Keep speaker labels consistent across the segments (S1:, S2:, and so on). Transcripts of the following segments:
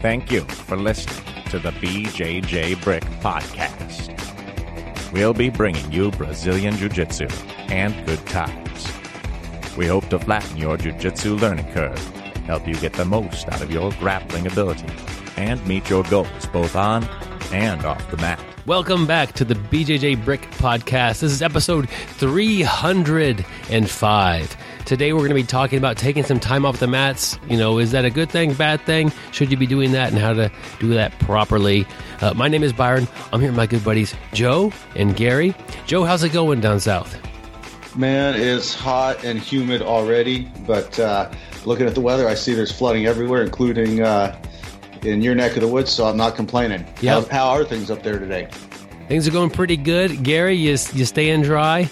S1: Thank you for listening to the BJJ Brick Podcast. We'll be bringing you Brazilian Jiu Jitsu and good times. We hope to flatten your Jiu Jitsu learning curve, help you get the most out of your grappling ability, and meet your goals both on and off the mat.
S2: Welcome back to the BJJ Brick Podcast. This is episode 305. Today we're going to be talking about taking some time off the mats. You know, is that a good thing, bad thing? Should you be doing that and how to do that properly? Uh, my name is Byron. I'm here with my good buddies Joe and Gary. Joe, how's it going down south?
S3: Man, it's hot and humid already, but uh, looking at the weather, I see there's flooding everywhere, including uh, in your neck of the woods, so I'm not complaining.
S2: Yep.
S3: How, how are things up there today?
S2: Things are going pretty good. Gary, you, you staying dry?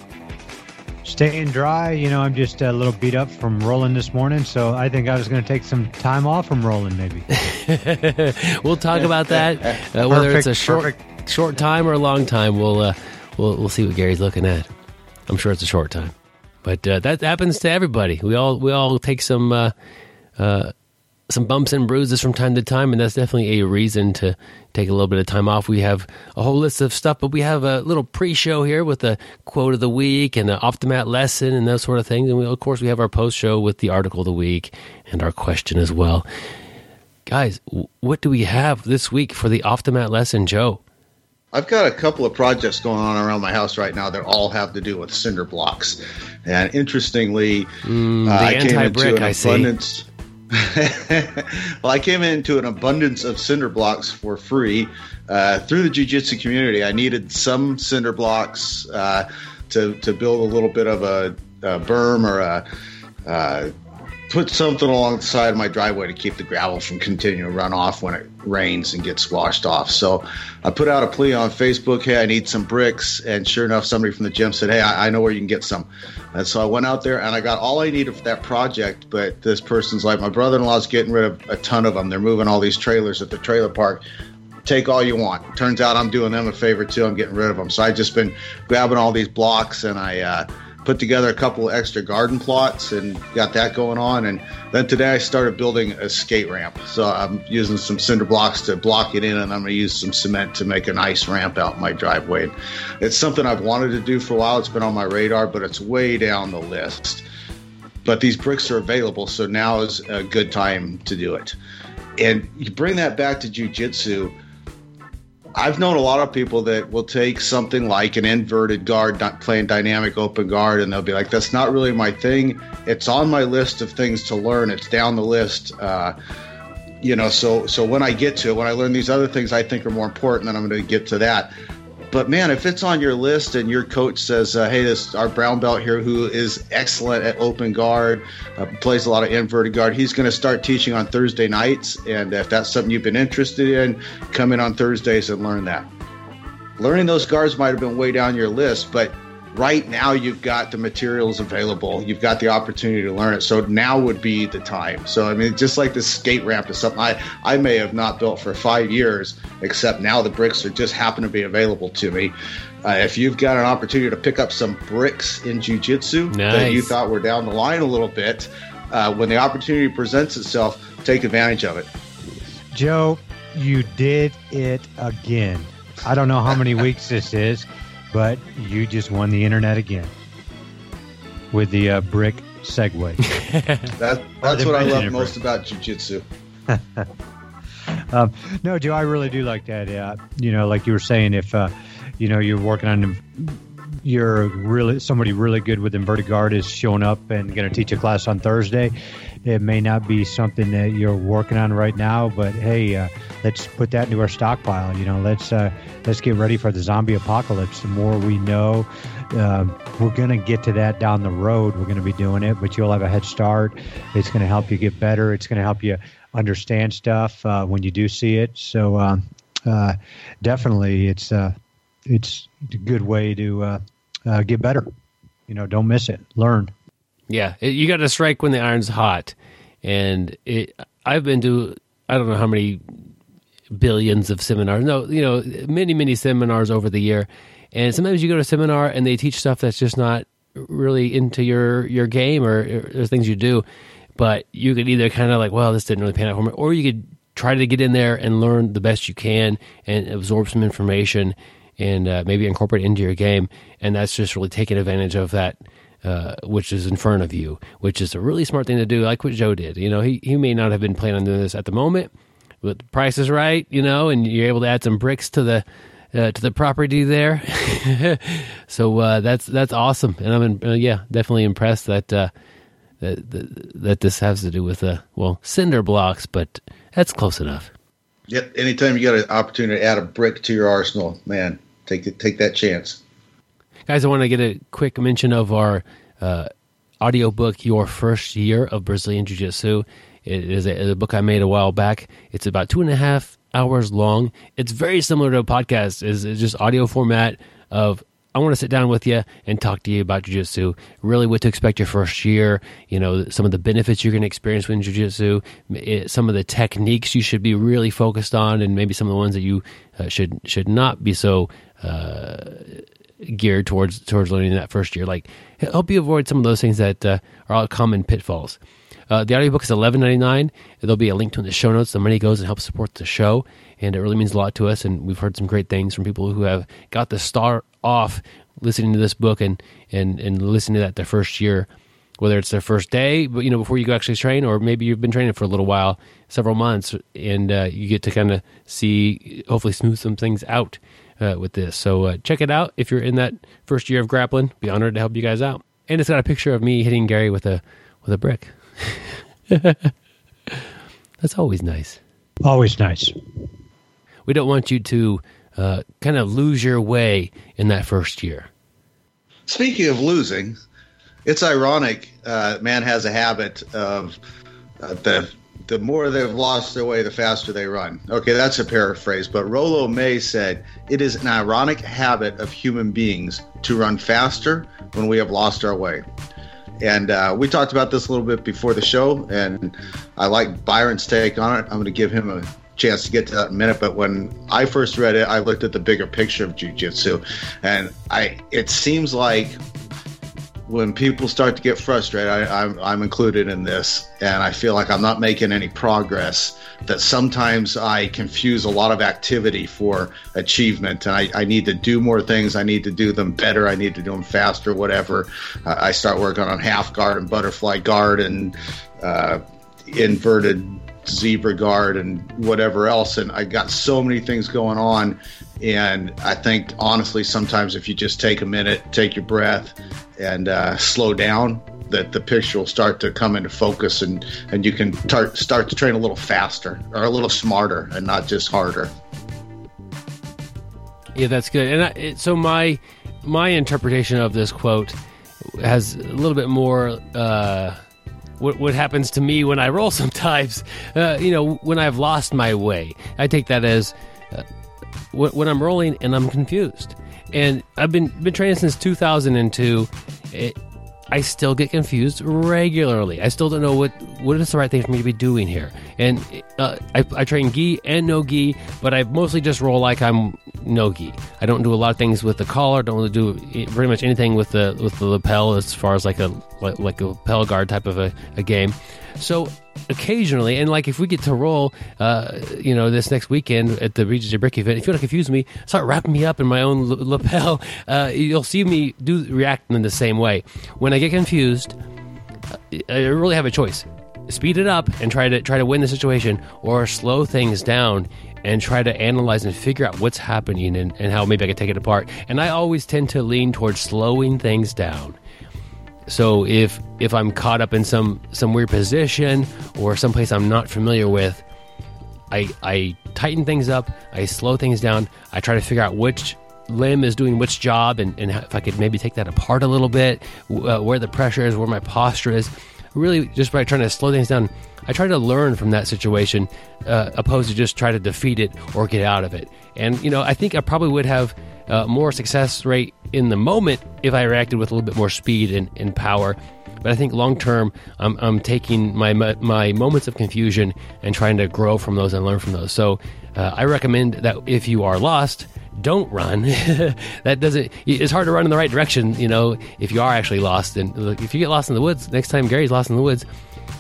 S4: Staying dry. You know, I'm just a little beat up from rolling this morning, so I think I was going to take some time off from rolling, maybe.
S2: we'll talk about that. Uh, whether it's a short
S4: perfect.
S2: short time or a long time, we'll uh, we'll we'll see what Gary's looking at. I'm sure it's a short time, but uh, that happens to everybody. We all we all take some uh, uh, some bumps and bruises from time to time, and that's definitely a reason to take a little bit of time off. We have a whole list of stuff, but we have a little pre-show here with the quote of the week and the off the mat lesson and those sort of things. And we, of course, we have our post show with the article of the week and our question as well. Guys, what do we have this week for the off the mat lesson, Joe?
S3: I've got a couple of projects going on around my house right now that all have to do with cinder blocks. And interestingly,
S2: Mm,
S3: uh,
S2: the
S3: I came into
S2: anti-brick,
S3: an
S2: I see.
S3: well, I came into an abundance of cinder blocks for free uh, through the jiu-jitsu community. I needed some cinder blocks uh, to to build a little bit of a, a berm or a uh, put something along the side of my driveway to keep the gravel from continuing to run off when it rains and gets washed off. So I put out a plea on Facebook, hey, I need some bricks. And sure enough, somebody from the gym said, hey, I, I know where you can get some. And so I went out there and I got all I needed for that project. But this person's like, my brother in law's getting rid of a ton of them. They're moving all these trailers at the trailer park. Take all you want. Turns out I'm doing them a favor too. I'm getting rid of them. So I've just been grabbing all these blocks and I, uh, put together a couple extra garden plots and got that going on. And then today I started building a skate ramp. So I'm using some cinder blocks to block it in, and I'm going to use some cement to make a nice ramp out my driveway. It's something I've wanted to do for a while. It's been on my radar, but it's way down the list. But these bricks are available, so now is a good time to do it. And you bring that back to jujitsu. I've known a lot of people that will take something like an inverted guard, not playing dynamic open guard, and they'll be like, "That's not really my thing. It's on my list of things to learn. It's down the list." Uh, you know, so so when I get to it, when I learn these other things I think are more important, then I'm going to get to that. But man, if it's on your list and your coach says, uh, "Hey, this our brown belt here, who is excellent at open guard, uh, plays a lot of inverted guard, he's going to start teaching on Thursday nights." And if that's something you've been interested in, come in on Thursdays and learn that. Learning those guards might have been way down your list, but right now you've got the materials available. You've got the opportunity to learn it. So now would be the time. So I mean, just like this skate ramp is something I, I may have not built for five years, except now the bricks are just happen to be available to me. Uh, if you've got an opportunity to pick up some bricks in jujitsu that you
S2: Nice.
S3: thought were down the line a little bit, uh, when the opportunity presents itself, take advantage of it.
S4: Joe, you did it again. I don't know how many weeks this is, but you just won the internet again with the uh, brick segue.
S3: That, that's what I love most about jujitsu.
S4: um, no, Joe, I really do like that. Uh, you know, like you were saying, if uh, you know you're working on, you're really somebody really good with inverted guard is showing up and going to teach a class on Thursday. It may not be something that you're working on right now, but hey, uh, let's put that into our stockpile. You know, let's uh, let's get ready for the zombie apocalypse. The more we know, uh, we're going to get to that down the road. We're going to be doing it, but you'll have a head start. It's going to help you get better. It's going to help you understand stuff uh, when you do see it. So um, uh, definitely, it's uh, it's a good way to get better. You know, don't miss it. Learn.
S2: Yeah, it, you got to strike when the iron's hot, and it. I've been to I don't know how many billions of seminars. No, you know, many many seminars over the year, and sometimes you go to a seminar and they teach stuff that's just not really into your your game or, or things you do. But you could either kind of like, well, this didn't really pan out for me, or you could try to get in there and learn the best you can and absorb some information and uh, maybe incorporate it into your game. And that's just really taking advantage of that. Uh, which is in front of you, which is a really smart thing to do, like what Joe did. You know, he, he may not have been planning on doing this at the moment, but the price is right, you know, and you're able to add some bricks to the uh, to the property there. so uh, that's that's awesome, and I'm uh, yeah definitely impressed that, uh, that, that that this has to do with uh, well cinder blocks, but that's close enough.
S3: Yep. Anytime you got an opportunity to add a brick to your arsenal, man, take take that chance.
S2: Guys, I want to get a quick mention of our uh, audiobook, Your First Year of Brazilian Jiu Jitsu. It is a, a, book I made a while back. It's about two and a half hours long. It's very similar to a podcast. It's, it's just audio format of I want to sit down with you and talk to you about jiu-jitsu, really what to expect your first year, you know, some of the benefits you're going to experience with jiu-jitsu, some of the techniques you should be really focused on and maybe some of the ones that you uh, should should not be so uh, geared towards towards learning that first year. Like help you avoid some of those things that uh, are all common pitfalls. Uh, the audiobook is eleven ninety nine. There'll be a link to in the show notes. The money goes and helps support the show, and it really means a lot to us. And we've heard some great things from people who have got the start off listening to this book and and and listening to that their first year, whether it's their first day, but you know before you go actually train, or maybe you've been training for a little while, several months, and uh, you get to kind of see, hopefully, smooth some things out uh, with this. So uh, check it out if you're in that first year of grappling. Be honored to help you guys out. And it's got a picture of me hitting Gary with a with a brick. That's always nice.
S4: Always nice.
S2: We don't want you to uh, kind of lose your way in that first year.
S3: Speaking of losing, it's ironic. Uh, man has a habit of uh, the the more they've lost their way, the faster they run. Okay, that's a paraphrase, but Rollo May said it is an ironic habit of human beings to run faster when we have lost our way. And uh, we talked about this a little bit before the show, and I like Byron's take on it. I'm going to give him a chance to get to that in a minute. But when I first read it, I looked at the bigger picture of jujitsu, and I it seems like when people start to get frustrated, I, I'm, I'm included in this, and I feel like I'm not making any progress. That sometimes I confuse a lot of activity for achievement, and I, I need to do more things. I need to do them better. I need to do them faster, whatever. Uh, I start working on half guard and butterfly guard and uh, inverted zebra guard and whatever else. And I got so many things going on. And I think, honestly, sometimes if you just take a minute, take your breath, and uh, slow down, that the picture will start to come into focus and, and you can tar- start to train a little faster or a little smarter and not just harder.
S2: Yeah, that's good. And I, so my my interpretation of this quote has a little bit more uh, what what happens to me when I roll sometimes. Uh, you know, when I've lost my way, I take that as uh, when I'm rolling and I'm confused and I've been been training since 2002. It, I still get confused regularly. I still don't know what what is the right thing for me to be doing here. And uh, I, I, train gi and no gi, but I mostly just roll like I'm no gi. I don't do a lot of things with the collar. Don't do pretty much anything with the with the lapel as far as like a like, like a lapel guard type of a, a game. So occasionally, and like if we get to roll, uh, you know, this next weekend at the BJJ Brick event, if you want to confuse me, start wrapping me up in my own l- lapel. Uh, you'll see me do react in the same way. When I get confused, uh, I really have a choice: speed it up and try to try to win the situation, or slow things down and try to analyze and figure out what's happening and, and how maybe I can take it apart. And I always tend to lean towards slowing things down so if if I'm caught up in some some weird position or someplace I'm not familiar with, I I tighten things up, I slow things down, I try to figure out which limb is doing which job and, and if I could maybe take that apart a little bit, uh, where the pressure is, where my posture is. Really, just by trying to slow things down, I try to learn from that situation, uh, opposed to just try to defeat it or get out of it. And you know, I think I probably would have uh, more success rate in the moment if I reacted with a little bit more speed and, and power. But I think long term, I'm, I'm taking my my moments of confusion and trying to grow from those and learn from those. So uh, I recommend that if you are lost, don't run. that doesn't. It's hard to run in the right direction, you know, if you are actually lost. And if you get lost in the woods, next time Gary's lost in the woods,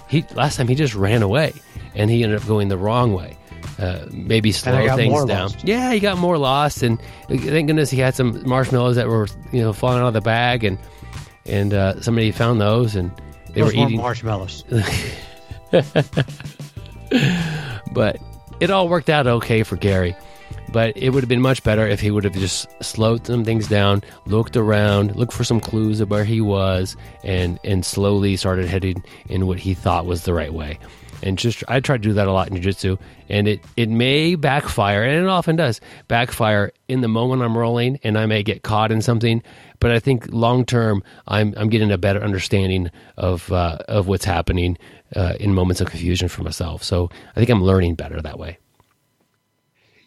S2: he last time he just ran away and he ended up going the wrong way. Uh, maybe slow things down.
S4: lost.
S2: Yeah, he got more lost, and thank goodness he had some marshmallows that were you know falling out of the bag, and and uh, somebody found those, and they
S4: Those
S2: were eating.
S4: marshmallows.
S2: but it all worked out okay for Gary. But it would have been much better if he would have just slowed some things down, looked around, looked for some clues of where he was, and and slowly started heading in what he thought was the right way. And just I try to do that a lot in jiu-jitsu, and it it may backfire, and it often does backfire in the moment I'm rolling, and I may get caught in something. But I think long term, I'm I'm getting a better understanding of uh, of what's happening uh, in moments of confusion for myself. So I think I'm learning better that way.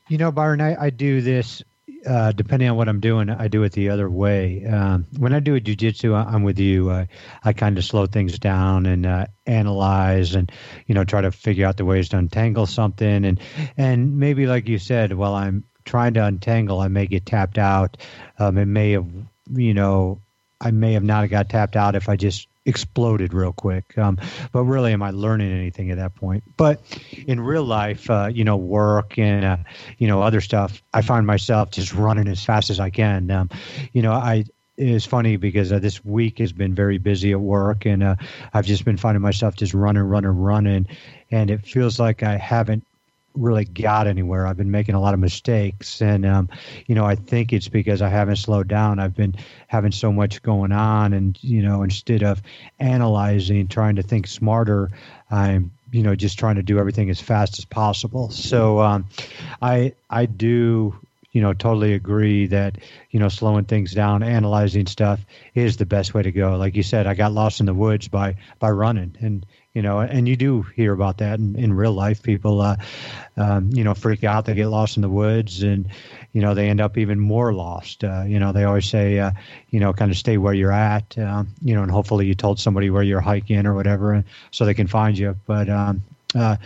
S4: You know, Byron, I, I do this uh, depending on what I'm doing. I do it the other way. Um, when I do a jujitsu, I'm with you. I, I kind of slow things down and uh, analyze, and you know, try to figure out the ways to untangle something. And and maybe, like you said, while I'm trying to untangle, I may get tapped out. Um, it may have, you know, I may have not got tapped out if I just exploded real quick. Um, but really, am I learning anything at that point? But in real life, uh, you know, work and uh, you know other stuff, I find myself just running as fast as I can. Um, you know, I it's funny because uh, this week has been very busy at work, and uh, I've just been finding myself just running, running, running, and it feels like I haven't really got anywhere. I've been making a lot of mistakes, and um, you know, I think it's because I haven't slowed down. I've been having so much going on, and you know, instead of analyzing, trying to think smarter, I'm you know just trying to do everything as fast as possible. So um, I I do you know totally agree that you know slowing things down analyzing stuff is the best way to go like you said i got lost in the woods by by running and you know and you do hear about that in, in real life. People uh, um, you know freak out they get lost in the woods and you know they end up even more lost. Uh, you know they always say uh, you know kind of stay where you're at um, you know and hopefully you told somebody where you're hiking or whatever so they can find you. But um, uh,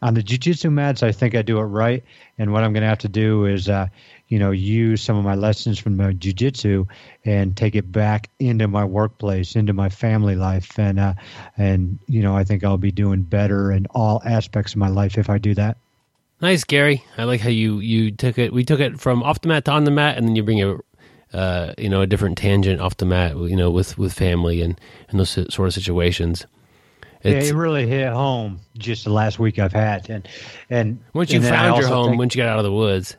S4: on the jiu-jitsu mats i think i do it right. And what i'm going to have to do is uh, you know use some of my lessons from my jiu-jitsu and take it back into my workplace into my family life and uh, and you know i think i'll be doing better in all aspects of my life if i do that
S2: Nice, Gary. I like how you you took it. We took it from off the mat to on the mat, and then you bring a uh, you know a different tangent off the mat. You know, with with family and and those sort of situations.
S4: yeah, it really hit home just the last week I've had, and and
S2: once you
S4: and
S2: found your home,
S4: think-
S2: once you got out of the woods,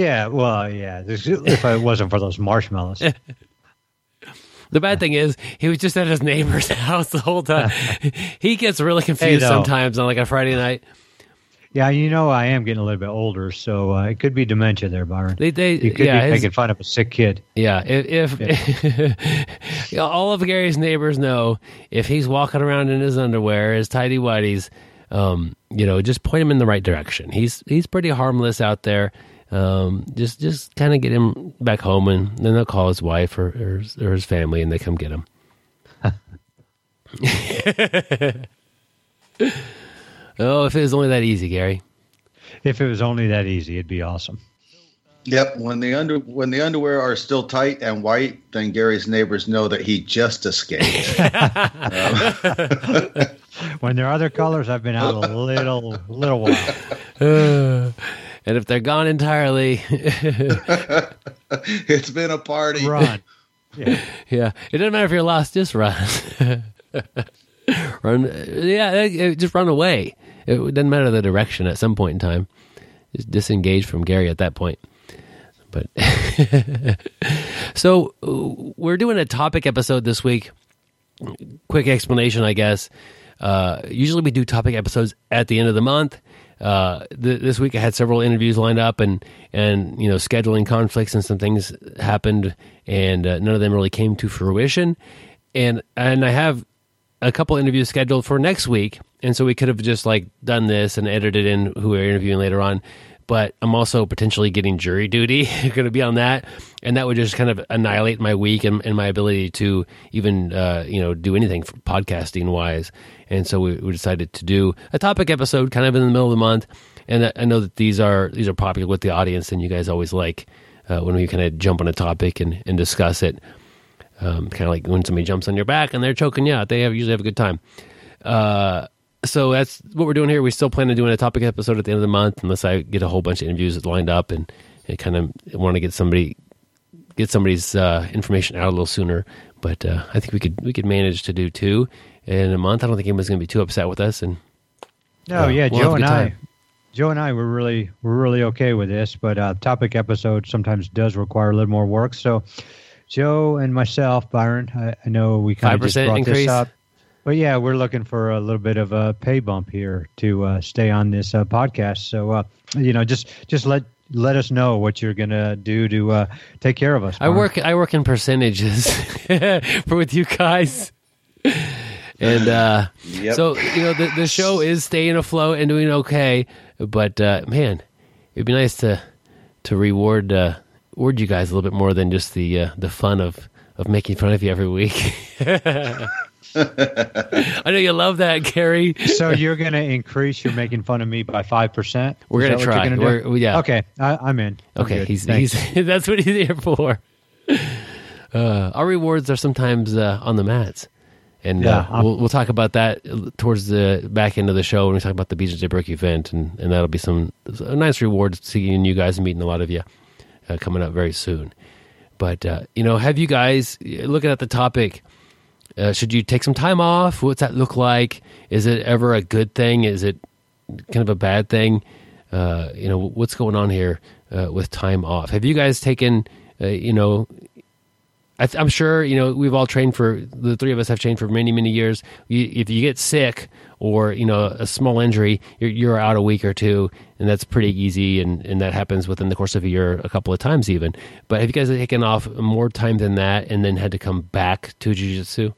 S4: yeah, well, yeah. If it wasn't for those marshmallows,
S2: the bad thing is he was just at his neighbor's house the whole time. he gets really confused
S4: though.
S2: sometimes on like a Friday night.
S4: yeah, you know, I am getting a little bit older, so uh, it could be dementia there, Byron.
S2: They they
S4: you could
S2: yeah
S4: be making fun of a sick kid.
S2: Yeah, if, if all of Gary's neighbors know if he's walking around in his underwear, his tidy whities, um, you know, just point him in the right direction. He's he's pretty harmless out there. Um, just just kind of get him back home, and then they'll call his wife or or, his- or his family, and they come get him. oh, if it was only that easy, Gary.
S4: If it was only that easy, it'd be awesome.
S3: Yep. When the under when the underwear are still tight and white, then Gary's neighbors know that he just escaped.
S4: When there are other colors, I've been out a little little while.
S2: Uh, and if they're gone entirely,
S3: it's been a party.
S4: Run. Yeah.
S2: Yeah, it doesn't matter if you're lost. Just run, run. Yeah, eh, just run away. It doesn't matter the direction. At some point in time, just disengage from Gary at that point. But so uh, we're doing a topic episode this week. Quick explanation, I guess. Uh, usually we do topic episodes at the end of the month. Uh, th- this week I had several interviews lined up, and and you know scheduling conflicts and some things happened, and uh, none of them really came to fruition. And and I have a couple interviews scheduled for next week, and so we could have just like done this and edited in who we're interviewing later on. But I'm also potentially getting jury duty, going to be on that, and that would just kind of annihilate my week and, and my ability to even uh, you know do anything podcasting wise. And so we, we decided to do a topic episode kind of in the middle of the month. And I- I know that these are these are popular with the audience, and you guys always like uh, when we kind of jump on a topic and, and discuss it um, kind of like when somebody jumps on your back and they're choking you out. They have, usually have a good time. Uh, so that's what we're doing here. We still plan on doing a topic episode at the end of the month, unless I get a whole bunch of interviews lined up and, and kind of want to get somebody get somebody's uh, information out a little sooner. But uh, I think we could we could manage to do two in a month. I don't think anyone's going to be too upset with us. And
S4: No,
S2: uh,
S4: yeah,
S2: we'll
S4: Joe and I. Joe and I were really we're really okay with this, but uh, topic episode sometimes does require a little more work. So, Joe and myself, Byron, I, I know we kind of just brought
S2: increase?
S4: this up, but yeah, we're looking for a little bit of a pay bump here to uh, stay on this uh, podcast. So, uh, you know, just just let let us know what you're gonna do to uh, take care of us.
S2: I work I work in percentages for with you guys. And uh,
S3: Yep.
S2: so you know the the show is staying afloat and doing okay, but uh, man, it'd be nice to to reward uh, reward you guys a little bit more than just the uh, the fun of of making fun of you every week. I know you love that, Gary.
S4: So you're going to increase your making fun of me by five percent.
S2: We're gonna try. We're- yeah.
S4: Okay, I, I'm in. I'm
S2: Okay,
S4: good.
S2: he's,
S4: Thanks.
S2: he's that's what he's here for. Uh, our rewards are sometimes uh, on the mats, and
S4: Yeah,
S2: uh, we'll we'll talk about that towards the back end of the show when we talk about the BJJ Brick event, and, and that'll be some a nice rewards seeing you guys and meeting a lot of you uh, coming up very soon. But uh, you know, have you guys looking at the topic? Uh, should you take some time off? What's that look like? Is it ever a good thing? Is it kind of a bad thing? Uh, you know, what's going on here uh, with time off? Have you guys taken, uh, you know, I I'm sure, you know, we've all trained for, the three of us have trained for many, many years. You, if you get sick or, you know, a small injury, you're, you're out a week or two, and that's pretty easy, and, and that happens within the course of a year a couple of times even. But have you guys taken off more time than that and then had to come back to jiu-jitsu?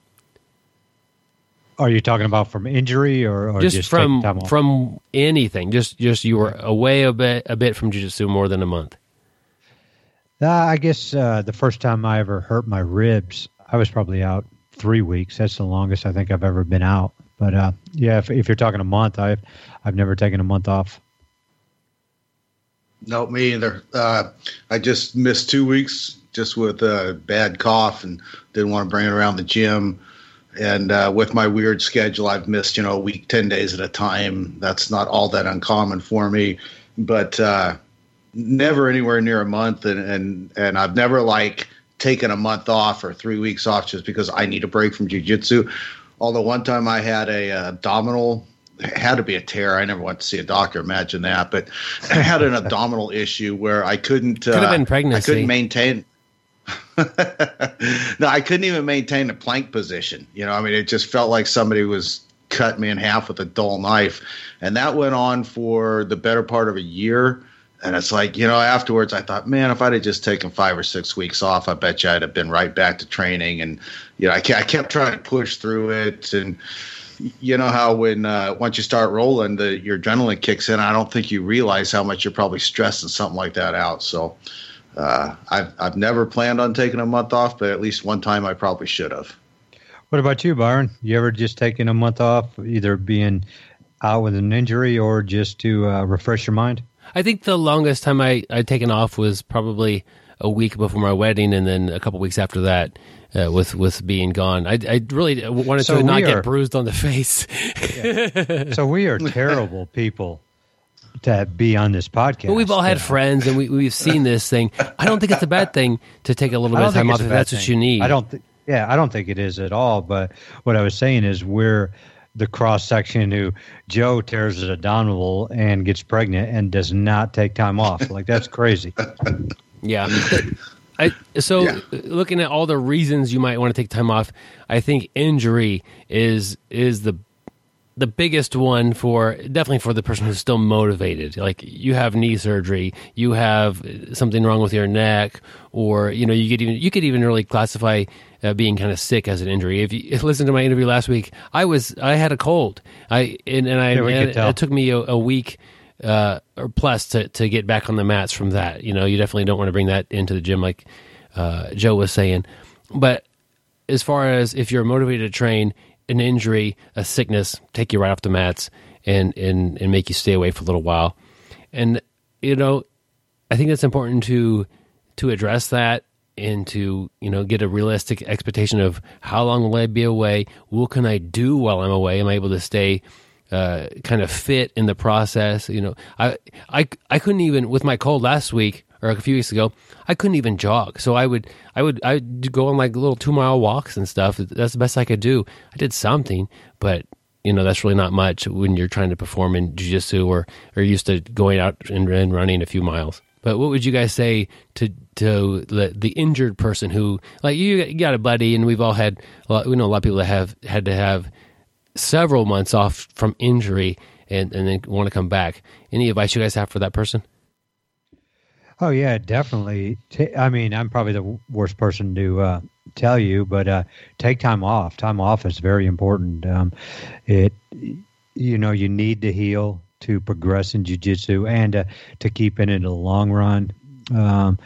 S4: Are you talking about from injury or, or
S2: just,
S4: just,
S2: from
S4: time off?
S2: from anything. Just just you were away a bit a bit from jiu-jitsu more than a month.
S4: Uh, I guess uh, the first time I ever hurt my ribs, I was probably out three weeks. That's the longest I think I've ever been out. But uh, yeah, if, if you're talking a month, I've I've never taken a month off.
S3: No, me either. Uh, I just missed two weeks just with a bad cough and didn't want to bring it around the gym. And uh, with my weird schedule, I've missed you know a week, ten days at a time. That's not all that uncommon for me, but uh, never anywhere near a month. And and and I've never like taken a month off or three weeks off just because I need a break from jujitsu. Although one time I had a uh, abdominal it had to be a tear. I never went to see a doctor. Imagine that. But I had an abdominal issue where I couldn't.
S2: Could have
S3: uh,
S2: been pregnancy.
S3: I couldn't maintain. no, I couldn't even maintain a plank position. You know, I mean, it just felt like somebody was cut me in half with a dull knife, and that went on for the better part of a year. And it's like, you know, afterwards I thought, man, if I'd have just taken five or six weeks off, I bet you I'd have been right back to training. And, you know, I, I kept trying to push through it. And, you know how when uh, once you start rolling, the your adrenaline kicks in. I don't think you realize how much you're probably stressing something like that out. So uh, I've I've never planned on taking a month off, but at least one time I probably should have.
S4: What about you, Byron? You ever just taking a month off, either being out with an injury or just to uh, refresh your mind?
S2: I think the longest time I I'd taken off was probably a week before my wedding, and then a couple weeks after that. Uh, with with being gone, I, I really wanted
S4: So
S2: to not
S4: we
S2: get bruised on the face.
S4: so we are terrible people to be on this podcast.
S2: But we've all had friends, and we we've seen this thing. I don't think it's a bad thing to take a little bit of time off if
S4: bad
S2: that's what you need.
S4: I don't. Th- yeah, I don't think it is at all. But what I was saying is we're the cross section who Joe tears his abdominal and gets pregnant and does not take time off. Like that's crazy.
S2: Yeah. I, so
S3: Yeah.
S2: looking at all the reasons you might want to take time off, I think injury is is the the biggest one for definitely for the person who's still motivated. Like you have knee surgery, you have something wrong with your neck, or you know you could even you could even really classify uh, being kind of sick as an injury. If you if listen to my interview last week, I was I had a cold. I and, and I
S4: Yeah,
S2: and it took me a, a week uh, or plus to, to get back on the mats from that. You know, you definitely don't want to bring that into the gym, like uh, Joe was saying. But as far as if you're motivated to train, an injury, a sickness, take you right off the mats and and and make you stay away for a little while. And you know, I think it's important to to address that and to you know get a realistic expectation of how long will I be away? What can I do while I'm away? Am I able to stay uh, kind of fit in the process. You know, I I I couldn't even with my cold last week or a few weeks ago. I couldn't even jog, so I would I would I would go on like little two mile walks and stuff. That's the best I could do. I did something, but you know that's really not much when you're trying to perform in jiu-jitsu or or used to going out and, and running a few miles. But what would you guys say to to the, the injured person who, like you, got a buddy, and we've all had, lot, we know a lot of people that have had to have several months off from injury and and then want to come back. Any advice you guys have for that person?
S4: Oh yeah, definitely. I mean, I'm probably the worst person to uh, tell you, but uh, take time off. Time off is very important. Um, it, you know, you need to heal to progress in jiu-jitsu and uh, to keep it in the long run. Um,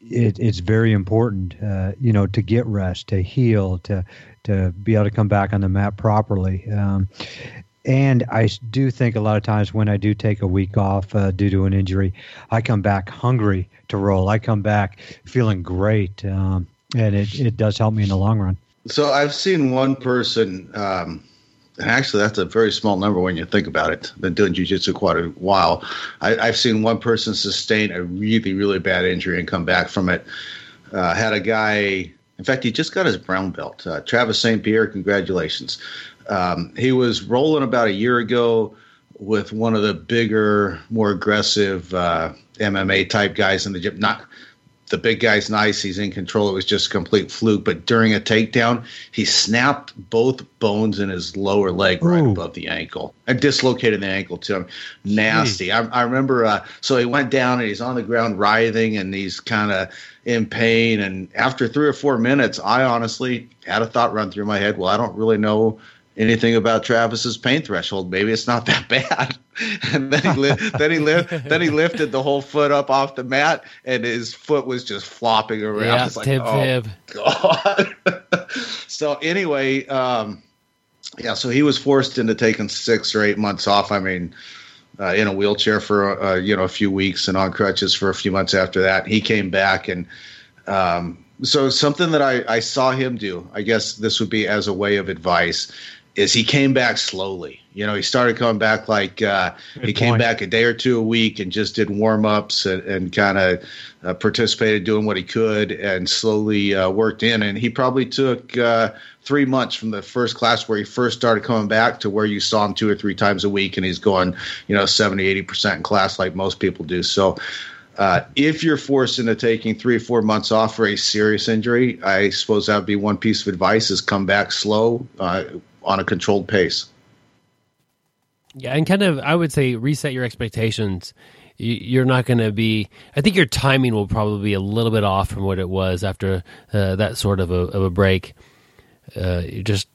S4: it, it's very important, uh, you know, to get rest, to heal, to to be able to come back on the mat properly. Um, and I do think a lot of times when I do take a week off uh, due to an injury, I come back hungry to roll. I come back feeling great, um, and it, it does help me in the long run.
S3: So I've seen one person um, and actually that's a very small number when you think about it. Been doing jujitsu quite a while. I, have seen one person sustain a really, really bad injury and come back from it. Uh, had a guy, in fact, he just got his brown belt. Uh, Travis St. Pierre, congratulations. Um, he was rolling about a year ago with one of the bigger, more aggressive uh, MMA type guys in the gym. Not the big guy's nice. He's in control. It was just a complete fluke. But during a takedown, he snapped both bones in his lower leg right above the ankle and dislocated the ankle to him. Nasty. I, I, remember. Uh, so he went down and he's on the ground writhing and he's kind of in pain. And after three or four minutes, I honestly had a thought run through my head. Well, I don't really know anything about Travis's pain threshold. Maybe it's not that bad. and then he li- then he li- then he lifted the whole foot up off the mat, and his foot was just flopping around. Yeah, it's like, oh god. so anyway, um, yeah, so he was forced into taking six or eight months off. I mean. Uh, in a wheelchair for uh, you know a few weeks and on crutches for a few months after that. He came back and um, so something that I, I saw him do. I guess this would be as a way of advice is he came back slowly. You know, he started coming back like uh, he point. came back a day or two a week and just did warm ups and, and kind of uh, participated doing what he could and slowly uh, worked in. And he probably took uh, three months from the first class where he first started coming back to where you saw him two or three times a week and he's going, you know, 70, 80% in class like most people do. So, uh, if you're forced into taking three or four months off for a serious injury, I suppose that would be one piece of advice: is come back slow, uh, on a controlled pace.
S2: Yeah, and kind of, I would say, reset your expectations. You're not going to be. I think your timing will probably be a little bit off from what it was after uh, that sort of a, of a break. Uh, you just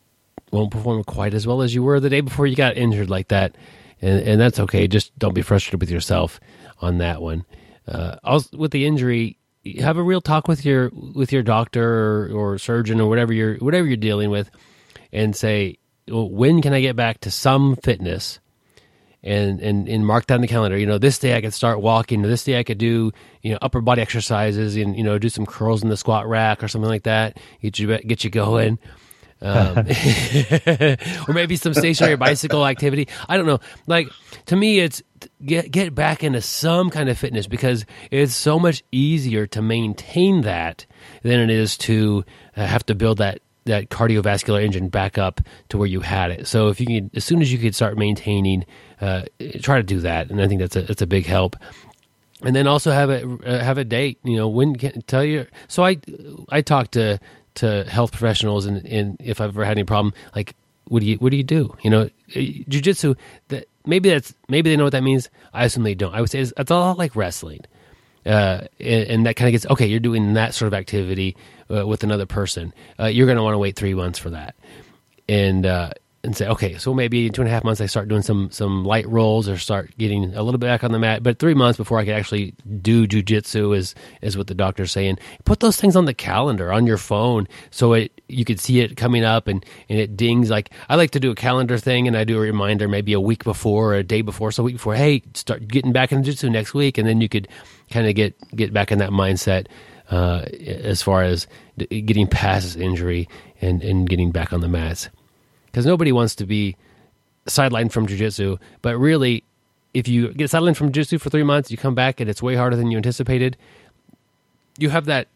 S2: won't perform quite as well as you were the day before you got injured like that, and, and that's okay. Just don't be frustrated with yourself on that one. Uh, also, with the injury, have a real talk with your with your doctor or, or surgeon or whatever you're whatever you're dealing with, and say, when can I get back to some fitness? And, and and mark down the calendar. You know, this day I could start walking. This day I could do you know upper body exercises and you know do some curls in the squat rack or something like that. Get you get you going. Um, or maybe some stationary bicycle activity. I don't know. Like to me, it's get get back into some kind of fitness because it's so much easier to maintain that than it is to uh, have to build that that cardiovascular engine back up to where you had it. So if you can, as soon as you could start maintaining, uh, try to do that, and I think that's a that's a big help. And then also have a uh, have a date. You know, when can tell you. So I I talk to to health professionals, and, and if I've ever had any problem, like what do you what do you do? You know, jujitsu. That maybe that's maybe they know what that means. I assume they don't. I would say it's, it's a lot like wrestling uh, and, and, that kind of gets okay. You're doing that sort of activity uh, with another person. Uh, you're going to want to wait three months for that, and uh, and say okay, so maybe in two and a half months I start doing some some light rolls or start getting a little bit back on the mat. But three months before I could actually do jujitsu is is what the doctor's saying. Put those things on the calendar on your phone so it you could see it coming up and and it dings. Like I like to do a calendar thing and I do a reminder maybe a week before or a day before, so a week before. Hey, start getting back into jujitsu next week, and then you could kind of get get back in that mindset uh, as far as getting past this injury and and getting back on the mats because nobody wants to be sidelined from jujitsu. But really, if you get sidelined from jujitsu for three months, you come back and it's way harder than you anticipated. You have that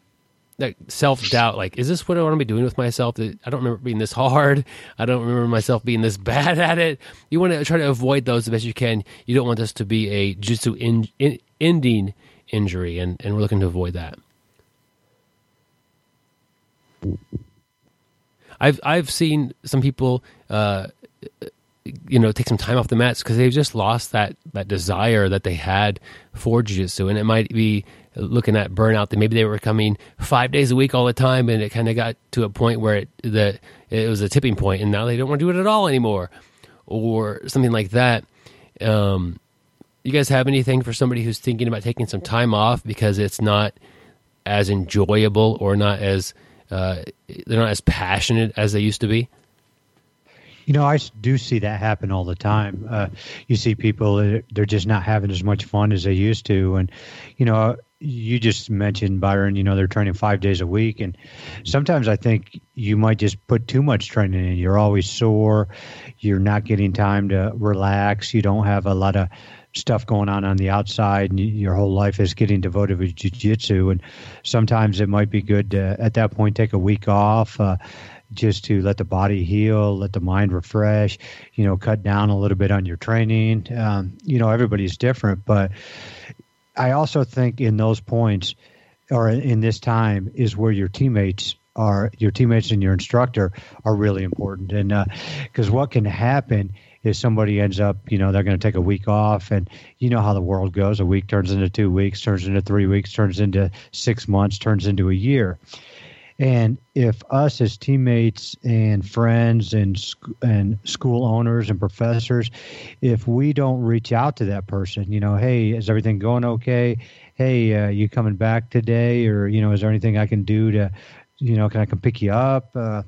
S2: that self doubt. Like, is this what I want to be doing with myself? I don't remember being this hard. I don't remember myself being this bad at it. You want to try to avoid those as best you can. You don't want this to be a jujitsu in, in, ending injury, and, and we're looking to avoid that. I've I've seen some people, uh, you know, take some time off the mats because they've just lost that that desire that they had for jiu-jitsu, and it might be looking at burnout that maybe they were coming five days a week all the time, and it kind of got to a point where it the it was a tipping point, and now they don't want to do it at all anymore, or something like that. Um, you guys have anything for somebody who's thinking about taking some time off because it's not as enjoyable or not as uh, they're not as passionate as they used to be?
S4: You know, I do see that happen all the time. Uh, you see people, they're just not having as much fun as they used to. And, you know, you just mentioned, Byron, you know, they're training five days a week. And sometimes I think you might just put too much training in. You're always sore. You're not getting time to relax. You don't have a lot of stuff going on on the outside and your whole life is getting devoted to jiu-jitsu and sometimes it might be good to at that point take a week off uh, just to let the body heal let the mind refresh you know cut down a little bit on your training. Um, you know everybody's different but i also think in those points or in this time is where your teammates are your teammates and your instructor are really important. And because uh, what can happen if somebody ends up, you know, they're going to take a week off, and you know how the world goes. A week turns into two weeks, turns into three weeks, turns into six months, turns into a year. And if us as teammates and friends and and school owners and professors, if we don't reach out to that person, you know, hey, is everything going okay? Hey, uh, you coming back today, or you know, is there anything I can do to, you know, can I come pick you up? Uh,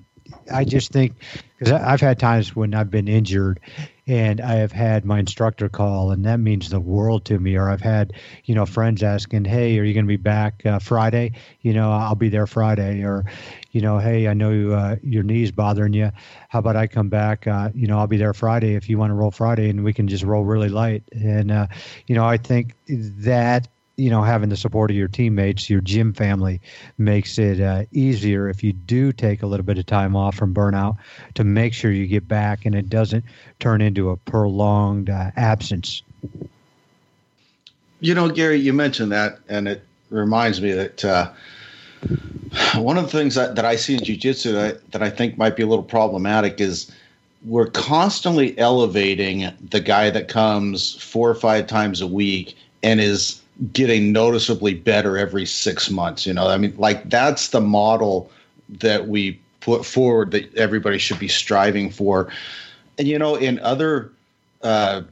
S4: I just think because I've had times when I've been injured and I have had my instructor call, and that means the world to me. Or I've had, you know, friends asking, "Hey, are you going to be back uh, Friday?" You know, I'll be there Friday. Or, you know, "Hey, I know uh, your knees bothering you. How about I come back? Uh, you know, I'll be there Friday if you want to roll Friday, and we can just roll really light." And uh, you know, I think that you know, having the support of your teammates, your gym family, makes it uh, easier if you do take a little bit of time off from burnout to make sure you get back and it doesn't turn into a prolonged uh, absence.
S3: You know, Gary, you mentioned that, and it reminds me that uh, one of the things that, that I see in jujitsu that, that I think might be a little problematic is we're constantly elevating the guy that comes four or five times a week and is getting noticeably better every six months. You know, I mean, like that's the model that we put forward that everybody should be striving for. And you know, in other uh,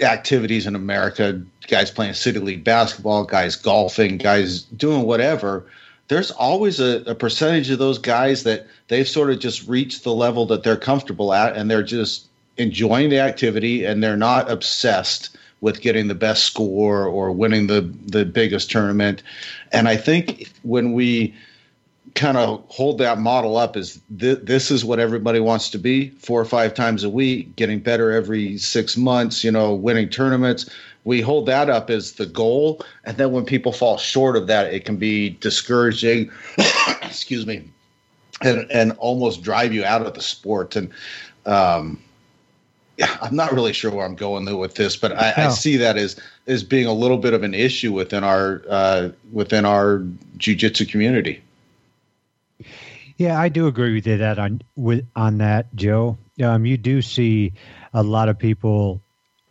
S3: activities in America, guys playing city league basketball, guys golfing, guys doing whatever. There's always a, a percentage of those guys that they've sort of just reached the level that they're comfortable at, and they're just enjoying the activity, and they're not obsessed with getting the best score or winning the the biggest tournament. And I think when we kind of hold that model up as th- this is what everybody wants to be four or five times a week getting better every six months you know winning tournaments. We hold that up as the goal. And then when people fall short of that it can be discouraging excuse me and and almost drive you out of the sport. And um, I'm not really sure where I'm going with this, but I, no. I, see that as as being a little bit of an issue within our uh, within our jujitsu community.
S4: Yeah, I do agree with you that on with on that, Joe. Um, you do see a lot of people,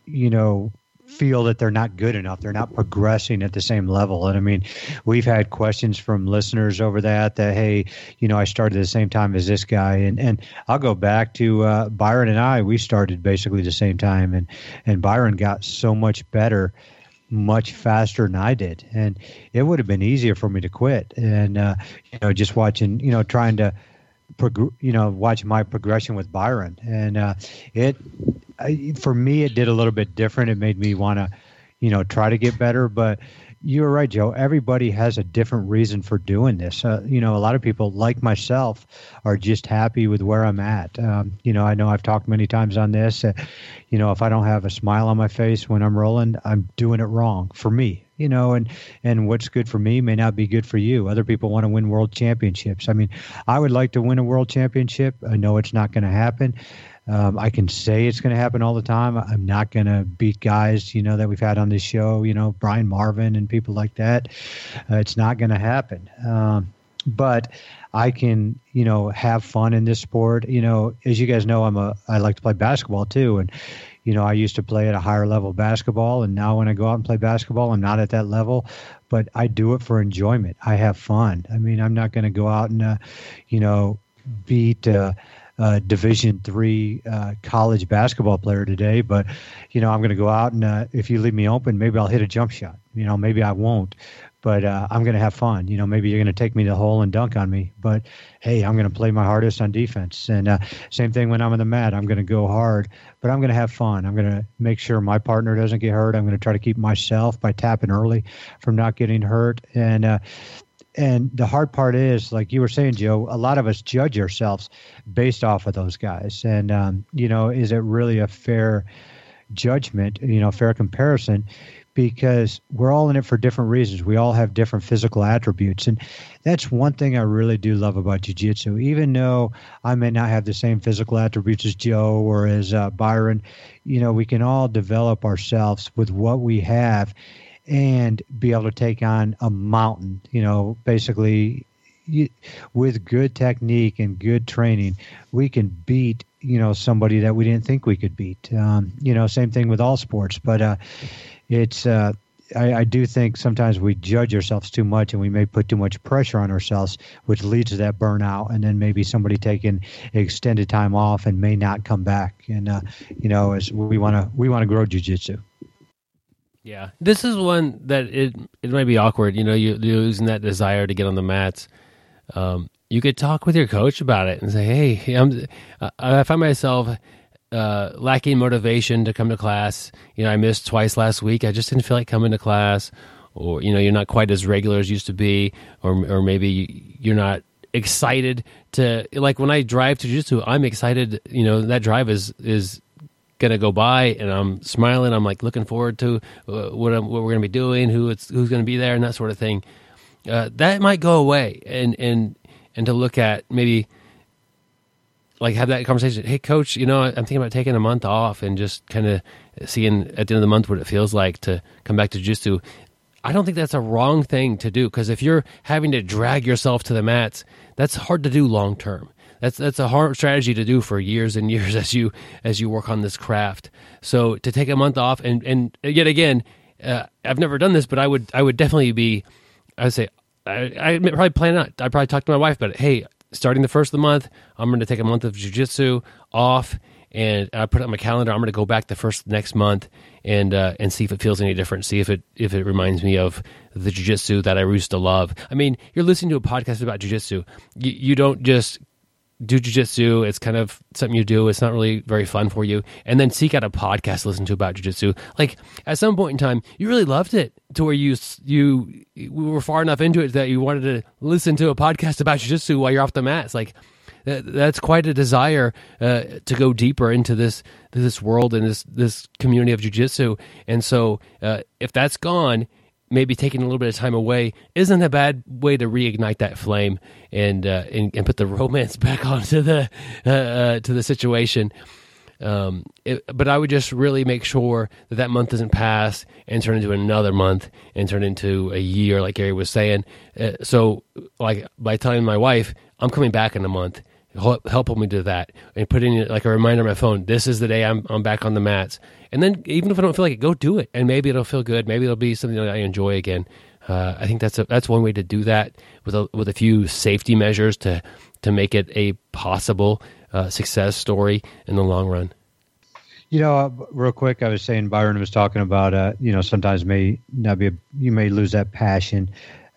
S4: you know, feel that they're not good enough. They're not progressing at the same level. And I mean, we've had questions from listeners over that that hey, you know, I started at the same time as this guy, and and I'll go back to uh, Byron and I. We started basically the same time, and and Byron got so much better. Much faster than I did, and it would have been easier for me to quit. And uh, you know, just watching, you know, trying to prog- you know, watch my progression with Byron, and uh, it I, for me it did a little bit different. It made me want to, you know, try to get better. But you're right, Joe. Everybody has a different reason for doing this. Uh, you know, a lot of people, like myself, are just happy with where I'm at. Um, you know, I know I've talked many times on this. Uh, you know, if I don't have a smile on my face when I'm rolling, I'm doing it wrong for me. You know, and and what's good for me may not be good for you. Other people want to win world championships. I mean, I would like to win a world championship. I know it's not going to happen. Um, I can say it's going to happen all the time. I'm not going to beat guys, you know, that we've had on this show, you know, Brian Marvin and people like that. Uh, it's not going to happen. Um, but I can, you know, have fun in this sport. You know, as you guys know, I'm a I like to play basketball too, and you know, I used to play at a higher level basketball, and now when I go out and play basketball, I'm not at that level, but I do it for enjoyment. I have fun. I mean, I'm not going to go out and, uh, you know, beat. Uh, uh, Division three uh, college basketball player today, but you know I'm going to go out and uh, if you leave me open, maybe I'll hit a jump shot. You know, maybe I won't, but uh, I'm going to have fun. You know, maybe you're going to take me to the hole and dunk on me, but hey, I'm going to play my hardest on defense. And uh, same thing when I'm on the mat, I'm going to go hard, but I'm going to have fun. I'm going to make sure my partner doesn't get hurt. I'm going to try to keep myself by tapping early from not getting hurt. And uh, and the hard part is, like you were saying, Joe, a lot of us judge ourselves based off of those guys. And, um, you know, is it really a fair judgment, you know, fair comparison? Because we're all in it for different reasons. We all have different physical attributes. And that's one thing I really do love about Jiu Jitsu. Even though I may not have the same physical attributes as Joe or as uh, Byron, you know, we can all develop ourselves with what we have and be able to take on a mountain. You know, basically, you, with good technique and good training, we can beat you know somebody that we didn't think we could beat. Um, you know, same thing with all sports, but uh, it's. Uh, I, I, do think sometimes we judge ourselves too much and we may put too much pressure on ourselves, which leads to that burnout. And then maybe somebody taking extended time off and may not come back. And uh, you know, as we want to we want to grow jujitsu.
S2: Yeah, this is one that it it might be awkward. You know, you, are losing that desire to get on the mats. Um, you could talk with your coach about it and say, "Hey, I'm, I find myself uh, lacking motivation to come to class. You know, I missed twice last week. I just didn't feel like coming to class, or you know, you're not quite as regular as used to be, or or maybe you're not excited to like when I drive to jiu-jitsu, I'm excited. You know, that drive is is gonna go by, and I'm smiling. I'm like looking forward to uh, what, what we're gonna be doing, who it's who's gonna be there, and that sort of thing. Uh, that might go away, and and and to look at maybe like have that conversation. Hey, coach, you know I'm thinking about taking a month off and just kind of seeing at the end of the month what it feels like to come back to jiu-jitsu. I don't think that's a wrong thing to do because if you're having to drag yourself to the mats, that's hard to do long term that's that's a hard strategy to do for years and years as you as you work on this craft. So to take a month off and and yet again, uh, I've never done this, but I would I would definitely be. I would say I, I probably plan out. I probably talk to my wife about it. Hey, starting the first of the month, I'm going to take a month of jujitsu off, and I put it on my calendar. I'm going to go back the first next month and uh, and see if it feels any different. See if it if it reminds me of the jujitsu that I used to love. I mean, you're listening to a podcast about jujitsu. You, you don't just do jujitsu. It's kind of something you do. It's not really very fun for you. And then seek out a podcast to listen to about jujitsu. Like at some point in time, you really loved it to where you you were far enough into it that you wanted to listen to a podcast about jujitsu while you're off the mats. Like that, that's quite a desire uh, to go deeper into this this world and this this community of jujitsu. And so uh, if that's gone maybe taking a little bit of time away isn't a bad way to reignite that flame and uh, and, and, put the romance back onto the uh, uh, to the situation. Um, it, but I would just really make sure that that month doesn't pass and turn into another month and turn into a year, like Gary was saying. Uh, so, like by telling my wife, I'm coming back in a month help, help me do that and putting in like a reminder on my phone. This is the day I'm I'm back on the mats. And then even if I don't feel like it, go do it, and maybe it'll feel good. Maybe it'll be something that I enjoy again. Uh, I think that's a, that's one way to do that with a with a few safety measures to to make it a possible uh, success story in the long run.
S4: You know, uh, real quick, I was saying Byron was talking about, uh, you know, sometimes may not be, a, you may lose that passion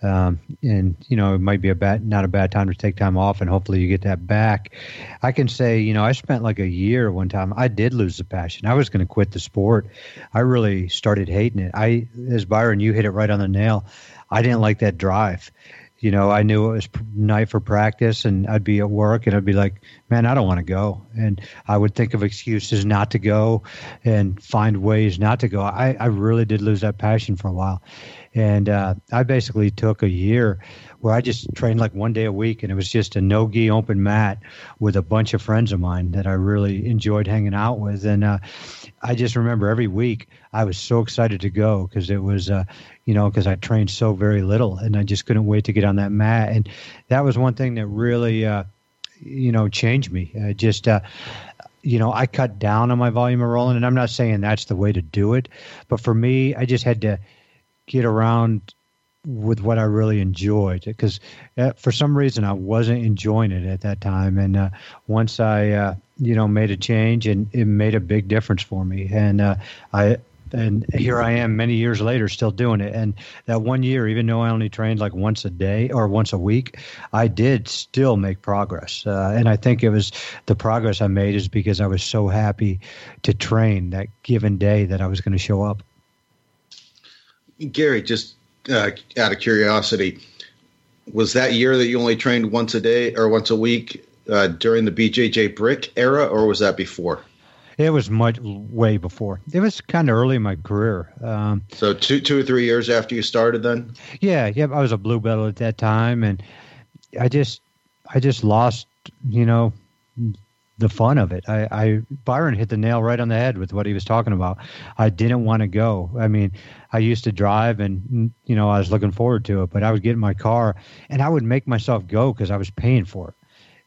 S4: um, and you know it might be a bad not a bad time to take time off and hopefully you get that back i can say you know i spent like a year one time i did lose the passion i was going to quit the sport i really started hating it i as byron you hit it right on the nail i didn't like that drive you know, I knew it was night for practice and I'd be at work and I'd be like, man, I don't want to go. And I would think of excuses not to go and find ways not to go. I, I really did lose that passion for a while. And uh, I basically took a year where I just trained like one day a week, and it was just a no gi open mat with a bunch of friends of mine that I really enjoyed hanging out with. And uh, I just remember every week I was so excited to go because it was, uh, you know, because I trained so very little, and I just couldn't wait to get on that mat. And that was one thing that really, uh, you know, changed me. Just uh, you know, I cut down on my volume of rolling, and I'm not saying that's the way to do it, but for me, I just had to get around with what I really enjoyed because uh, for some reason I wasn't enjoying it at that time. And uh, once I, uh, you know, made a change and it made a big difference for me. And uh, I, and here I am many years later still doing it. And that one year, even though I only trained like once a day or once a week, I did still make progress. Uh, and I think it was the progress I made is because I was so happy to train that given day that I was going to show up.
S3: Gary, just uh, out of curiosity, was that year that you only trained once a day or once a week uh, during the BJJ Brick era, or was that before?
S4: It was much way before. It was kind of early in my career. Um,
S3: so two, two or three years after you started, then.
S4: Yeah, yeah. I was a blue belt at that time, and I just, I just lost, you know, the fun of it. I, I Byron hit the nail right on the head with what he was talking about. I didn't want to go. I mean, I used to drive, and you know, I was looking forward to it, but I would get in my car and I would make myself go because I was paying for it.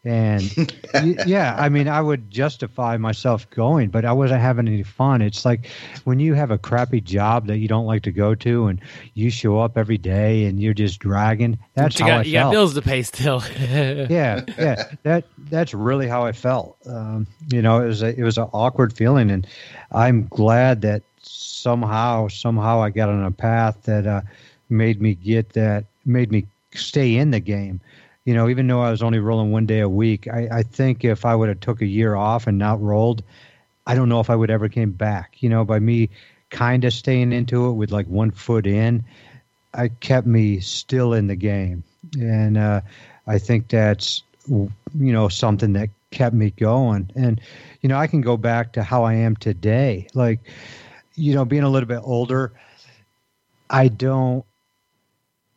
S4: And yeah, I mean, I would justify myself going, but I wasn't having any fun. It's like when you have a crappy job that you don't like to go to, and you show up every day and you're just dragging. That's
S2: you
S4: how
S2: got,
S4: I
S2: you
S4: felt.
S2: got bills to pay still.
S4: yeah, yeah. That that's really how I felt. Um, you know, it was a, it was an awkward feeling, and I'm glad that somehow somehow I got on a path that uh, made me get that made me stay in the game you know, even though I was only rolling one day a week, I, I think if I would have took a year off and not rolled, I don't know if I would ever came back. You know, by me kind of staying into it with like one foot in, I kept me still in the game, and uh, I think that's you know something that kept me going. And you know, I can go back to how I am today, like you know, being a little bit older. I don't,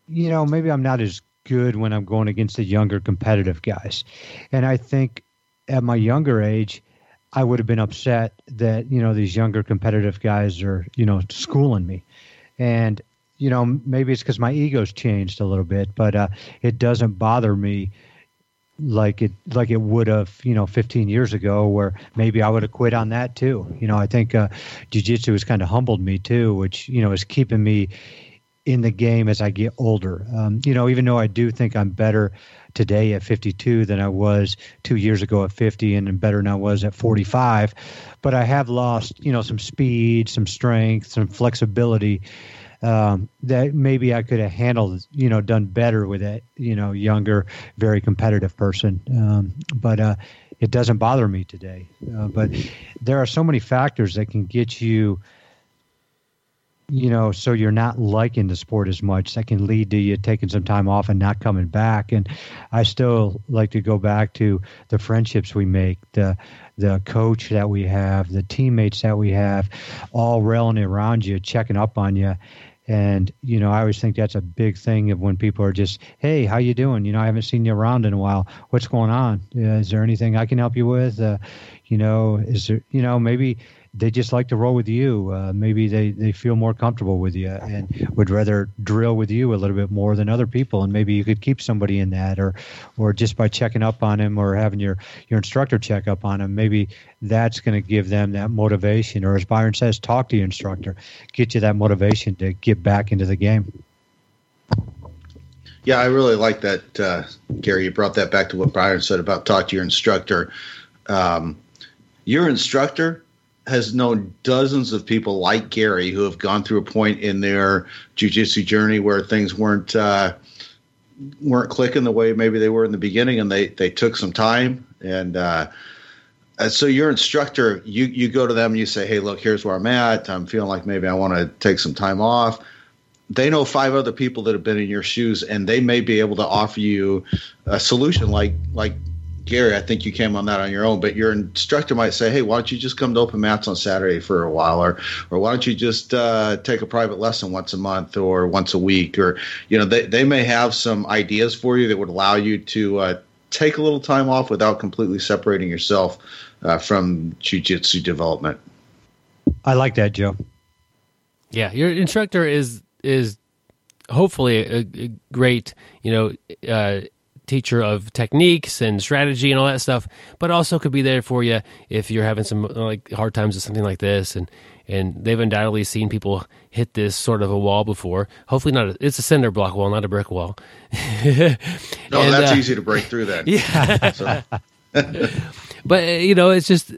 S4: you know, maybe I'm not as good when I'm going against the younger competitive guys. And I think at my younger age, I would have been upset that, you know, these younger competitive guys are, you know, schooling me. And, you know, maybe it's because my ego's changed a little bit, but uh, it doesn't bother me like it like it would have you know 15 years ago where maybe I would have quit on that too you know I think uh, jiu-jitsu has kind of humbled me too which you know is keeping me in the game as I get older. Um, you know, even though I do think I'm better today at 52 than I was two years ago at 50 and better than I was at 45, but I have lost, you know, some speed, some strength, some flexibility um, that maybe I could have handled, you know, done better with that, you know, younger, very competitive person. Um, but uh, it doesn't bother me today. Uh, but there are so many factors that can get you – you know, so you're not liking the sport as much. That can lead to you taking some time off and not coming back. And I still like to go back to the friendships we make, the the coach that we have, the teammates that we have, all railing around you, checking up on you. And you know, I always think that's a big thing of when people are just, "Hey, how you doing? You know, I haven't seen you around in a while. What's going on? Uh, is there anything I can help you with? Uh, you know, is there, you know, maybe." They just like to roll with you. Uh, maybe they, they feel more comfortable with you and would rather drill with you a little bit more than other people. And maybe you could keep somebody in that, or or just by checking up on him or having your your instructor check up on him, maybe that's going to give them that motivation. Or as Byron says, talk to your instructor, get you that motivation to get back into the game.
S3: Yeah, I really like that, uh, Gary. You brought that back to what Byron said about talk to your instructor. Um, your instructor has known dozens of people like Gary who have gone through a point in their jujitsu journey where things weren't uh, weren't clicking the way maybe they were in the beginning, and they they took some time and. Uh, so your instructor, you you go to them and you say, "Hey, look, here's where I'm at. I'm feeling like maybe I want to take some time off." They know five other people that have been in your shoes, and they may be able to offer you a solution like like Gary, I think you came on that on your own, but your instructor might say, "Hey, why don't you just come to open mats on Saturday for a while, or or why don't you just uh, take a private lesson once a month or once a week, or you know, they they may have some ideas for you that would allow you to uh, take a little time off without completely separating yourself uh, from jujitsu development."
S4: I like that, Joe.
S2: Yeah, your instructor is is hopefully a, a great, you know uh, teacher of techniques and strategy and all that stuff, but also could be there for you if you're having some like hard times with something like this. And and they've undoubtedly seen people hit this sort of a wall before. Hopefully not. A, it's a cinder block wall, not a brick wall.
S3: no, and, that's uh, easy to break through. That
S2: yeah. but uh, you know, it's just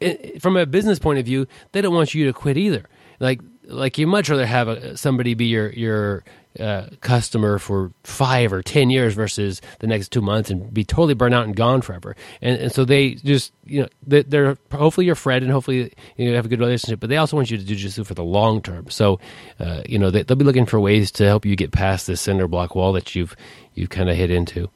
S2: it, from a business point of view, they don't want you to quit either. Like like you much rather have a, somebody be your your uh, customer for five or ten years versus the next two months and be totally burnt out and gone forever. And and so they just you know they, are hopefully your friend and hopefully you know, have a good relationship, but they also want you to do jujitsu for the long term. So uh, you know they, will be looking for ways to help you get past this cinder block wall that you've you've kind of hit into.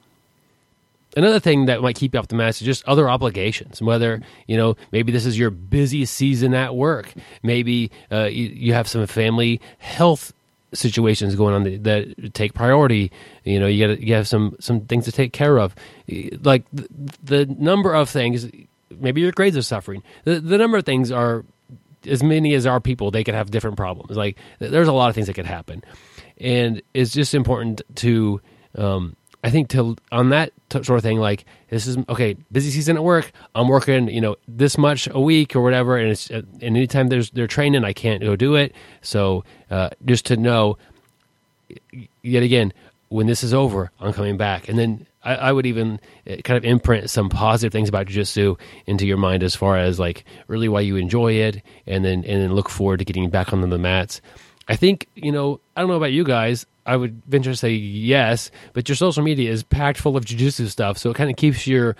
S2: Another thing that might keep you off the mats is just other obligations. Whether you know maybe this is your busy season at work, maybe uh, you, you have some family health situations going on that, that, take priority. You know, you got you have some some things to take care of, like the, the, number of things. Maybe your grades are suffering. The, the number of things are as many as our people. They could have different problems. Like there's a lot of things that could happen, and it's just important to um, I think to on that t- sort of thing, like this is okay, busy season at work. I'm working, you know, this much a week or whatever, and it's uh, and anytime there's they're training, I can't go do it. So uh, just to know, yet again, when this is over, I'm coming back, and then I, I would even uh, kind of imprint some positive things about jujitsu into your mind as far as like really why you enjoy it, and then and then look forward to getting back on the mats. I think you know I don't know about you guys. I would venture to say yes, but your social media is packed full of jujitsu stuff, so it kind of keeps your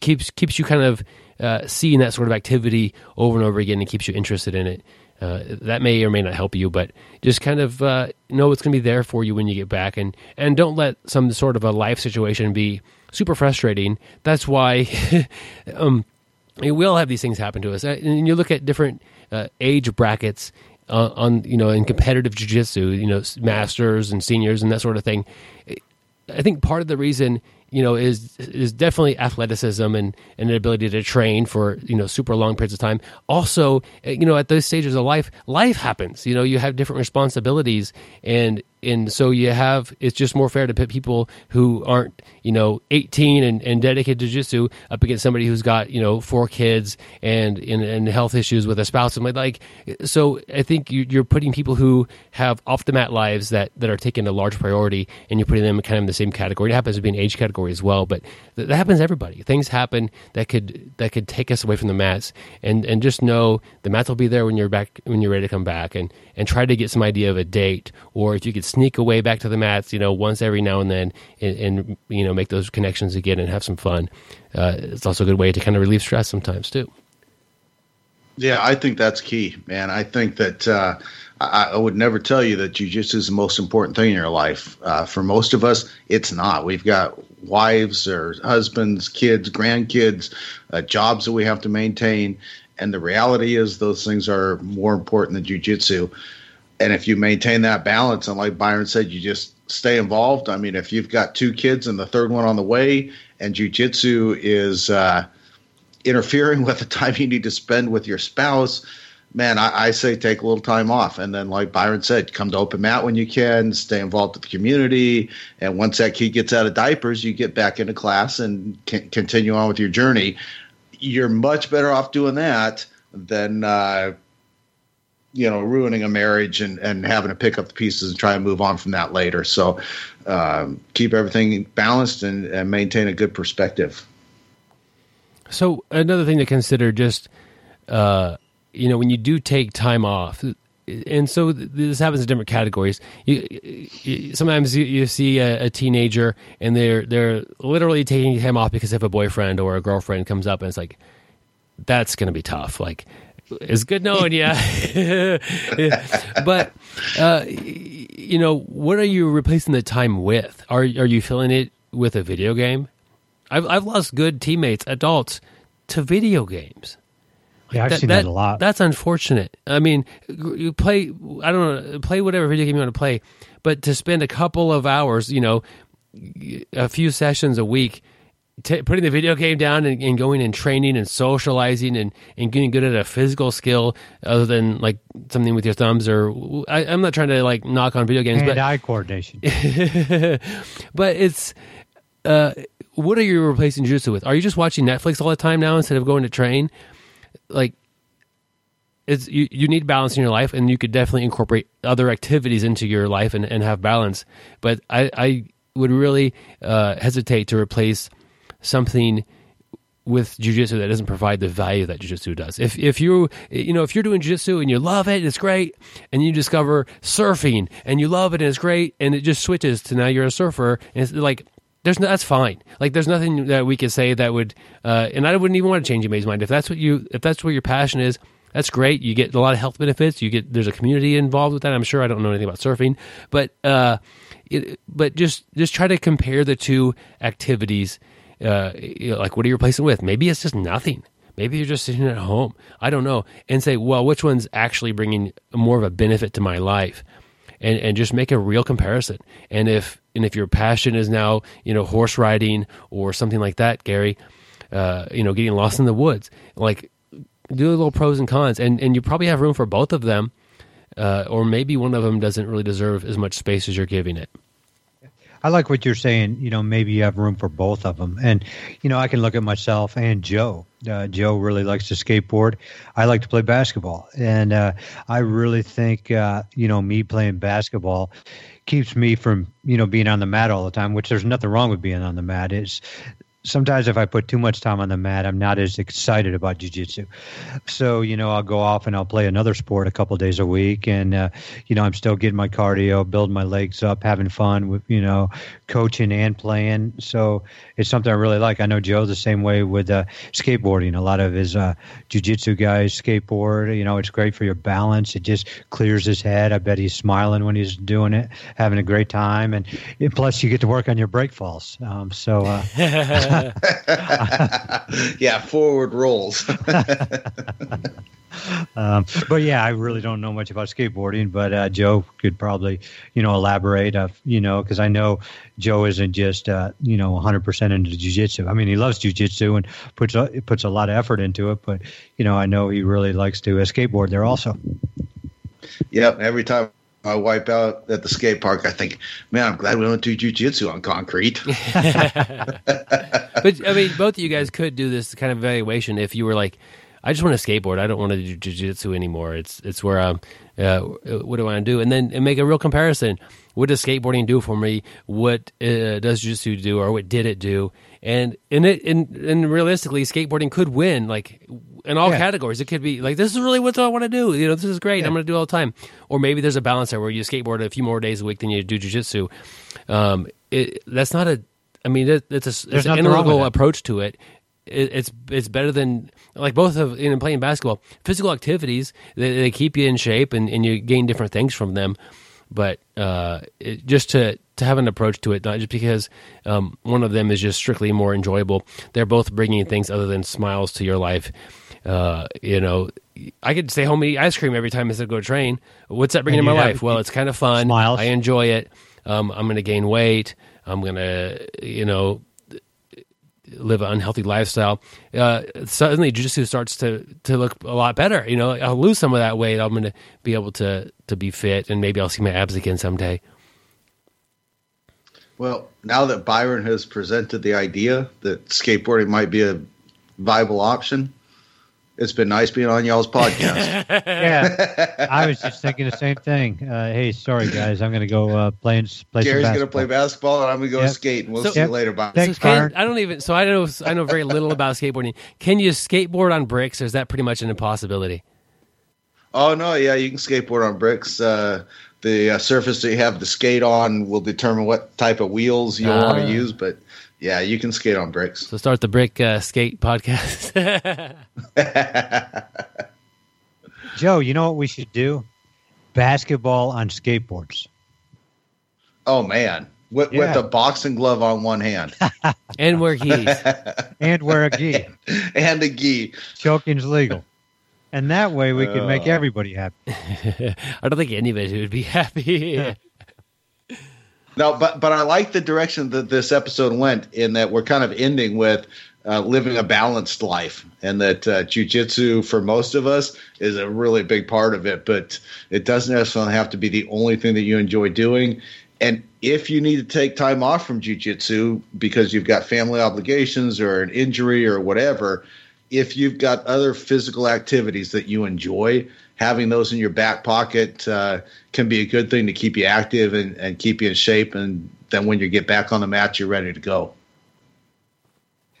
S2: keeps keeps you kind of uh, seeing that sort of activity over and over again, and keeps you interested in it. Uh, that may or may not help you, but just kind of uh, know it's going to be there for you when you get back, and and don't let some sort of a life situation be super frustrating. That's why um, we all have these things happen to us, uh, and you look at different uh, age brackets uh, on you know in competitive jiu-jitsu you know masters and seniors and that sort of thing i think part of the reason you know is is definitely athleticism and, and an ability to train for you know super long periods of time. Also you know at those stages of life life happens. You know you have different responsibilities and and so you have it's just more fair to put people who aren't you know 18 and, and dedicated to jiu-jitsu up against somebody who's got you know four kids and and, and health issues with a spouse. And like so i think you're putting people who have off the mat lives that that are taking a large priority and you're putting them kind of in the same category. It happens to be an age category as well but that happens to everybody. Things happen that could that could take us away from the mats and and just know the mats will be there when you're back when you're ready to come back and and try to get some idea of a date or if you could sneak away back to the mats, you know, once every now and then, and, and you know, make those connections again and have some fun. Uh, it's also a good way to kind of relieve stress sometimes too.
S3: Yeah, I think that's key, man. I think that uh, I, I, would never tell you that jujitsu is the most important thing in your life. Uh, for most of us, it's not. We've got wives or husbands, kids, grandkids, uh, jobs that we have to maintain, and the reality is those things are more important than jujitsu and if you maintain that balance and like byron said you just stay involved. I mean if you've got two kids and the third one on the way and jiu-jitsu is uh, interfering with the time you need to spend with your spouse man I, I, say take a little time off. And then like byron said come to open mat when you can stay involved with the community. And once that kid gets out of diapers you get back into class and can continue on with your journey. You're much better off doing that than uh, you know ruining a marriage and and having to pick up the pieces and try and move on from that later so um, keep everything balanced and, and, maintain a good perspective
S2: so another thing to consider just uh, you know, when you do take time off, and so this happens in different categories. You, you, sometimes you, you see a, a, teenager and they're they're literally taking time off because if a boyfriend or a girlfriend comes up and it's like, that's going to be tough. Like, it's good knowing you. but uh, you know, what are you replacing the time with? Are are you filling it with a video game? I've I've lost good teammates, adults, to video games.
S4: Yeah, I've that, seen that, that, a lot.
S2: That's unfortunate. I mean, you play. I don't know. Play whatever video game you want to play, but to spend a couple of hours, you know, a few sessions a week, t- putting the video game down and, and, going and training and socializing and, and getting good at a physical skill other than like something with your thumbs or I, am not trying to like knock on video games,
S4: and
S2: but
S4: eye coordination.
S2: but it's. Uh, what are you replacing jiu-jitsu with? Are you just watching Netflix all the time now instead of going to train? like it's you, you need balance in your life and you could definitely incorporate other activities into your life and, and have balance but i, I would really uh, hesitate to replace something with jiu-jitsu that doesn't provide the value that jiu-jitsu does if, if you you know if you're doing jiu-jitsu and you love it it's great and you discover surfing and you love it and it's great and it just switches to now you're a surfer and it's like there's no, that's fine. Like there's nothing that we could say that would, uh, and I wouldn't even want to change anybody's mind if that's what you if that's what your passion is. That's great. You get a lot of health benefits. You get there's a community involved with that. I'm sure I don't know anything about surfing, but uh, it, but just just try to compare the two activities. Uh, like what are you replacing with? Maybe it's just nothing. Maybe you're just sitting at home. I don't know, and say, well, which one's actually bringing more of a benefit to my life? and, and just make a real comparison. And if and if your passion is now you know horse riding or something like that, Gary, uh, you know getting lost in the woods, like do a little pros and cons, and and you probably have room for both of them, uh, or maybe one of them doesn't really deserve as much space as you're giving it.
S4: I like what you're saying. You know, maybe you have room for both of them. And, you know, I can look at myself and Joe. Uh, Joe really likes to skateboard. I like to play basketball. And uh, I really think, uh, you know, me playing basketball keeps me from, you know, being on the mat all the time, which there's nothing wrong with being on the mat. It's sometimes if I put too much time on the mat, I'm not as excited about jujitsu. So, you know, I'll go off and I'll play another sport a couple days a week. And, uh, you know, I'm still getting my cardio, building my legs up, having fun with, you know, coaching and playing. So it's something I really like. I know Joe's the same way with uh, skateboarding. A lot of his uh, jujitsu guys skateboard. You know, it's great for your balance. It just clears his head. I bet he's smiling when he's doing it, having a great time. And, and plus, you get to work on your break falls. Um, so, uh,
S3: yeah, forward rolls.
S4: um, but yeah, I really don't know much about skateboarding, but uh, Joe could probably, you know, elaborate. Of you know, because I know Joe isn't just uh, you know 100 percent into jujitsu. I mean, he loves jujitsu and puts a, puts a lot of effort into it. But you know, I know he really likes to uh, skateboard there also.
S3: Yep, every time I wipe out at the skate park, I think, man, I'm glad we don't do jujitsu on concrete.
S2: but I mean, both of you guys could do this kind of evaluation if you were like, I just want to skateboard. I don't want to do jujitsu anymore. It's it's where I'm. Uh, what do I want to do? And then and make a real comparison. What does skateboarding do for me? What uh, does jujitsu do, or what did it do? And in it, and, and realistically, skateboarding could win. Like in all yeah. categories. It could be like this is really what I want to do. You know, this is great. Yeah. I'm going to do all the time. Or maybe there's a balance there where you skateboard a few more days a week than you do jujitsu. Um, it, that's not a. I mean, it, it's a there's an analytical approach to it. it. It's it's better than like both of in playing basketball. Physical activities they, they keep you in shape and, and you gain different things from them. But uh, it, just to to have an approach to it, not just because um, one of them is just strictly more enjoyable. They're both bringing things other than smiles to your life uh, you know, I could stay home and eat ice cream every time I said go train. What's that bringing to my life? Well, it's kind of fun. Smiles. I enjoy it. Um, I'm going to gain weight. I'm going to, you know, live an unhealthy lifestyle. Uh, suddenly, jiu-jitsu starts to to look a lot better. You know, I'll lose some of that weight. I'm going to be able to to be fit, and maybe I'll see my abs again someday.
S3: Well, now that Byron has presented the idea that skateboarding might be a viable option, It's been nice being on y'all's podcast.
S4: yeah, I was just thinking the same thing. Uh, hey, sorry guys, I'm going to go uh, play and play.
S3: Gary's
S4: going
S3: to play basketball, and I'm going to go
S4: Yep.
S3: skate. And we'll
S2: So-
S3: see you later. Bye.
S4: Thanks,
S2: So can, I don't even. So I know. I know very little about skateboarding. Can you skateboard on bricks, or is that pretty much an impossibility?
S3: Oh no, yeah, you can skateboard on bricks. Uh, the uh, surface that you have the skate on will determine what type of wheels you
S2: Ah.
S3: want to use, but yeah, you can skate on bricks.
S2: So start the brick uh, skate podcast.
S4: Joe, you know what we should do? Basketball on skateboards.
S3: Oh man, with,
S4: Yeah.
S3: with a boxing glove on one hand
S2: and wear gis.
S4: and wear a gi.
S3: and a gi.
S4: Choking's legal. And that way we can make
S3: Uh.
S4: everybody happy.
S2: I don't think anybody would be happy.
S3: No, but but I like the direction that this episode went in that we're kind of ending with uh, living a balanced life, and that uh, jujitsu for most of us is a really big part of it. But it doesn't necessarily have to be the only thing that you enjoy doing. And if you need to take time off from jujitsu because you've got family obligations or an injury or whatever, if you've got other physical activities that you enjoy, having those in your back pocket uh, can be a good thing to keep you active and, and keep you in shape. And then when you get back on the mat, you're ready to go.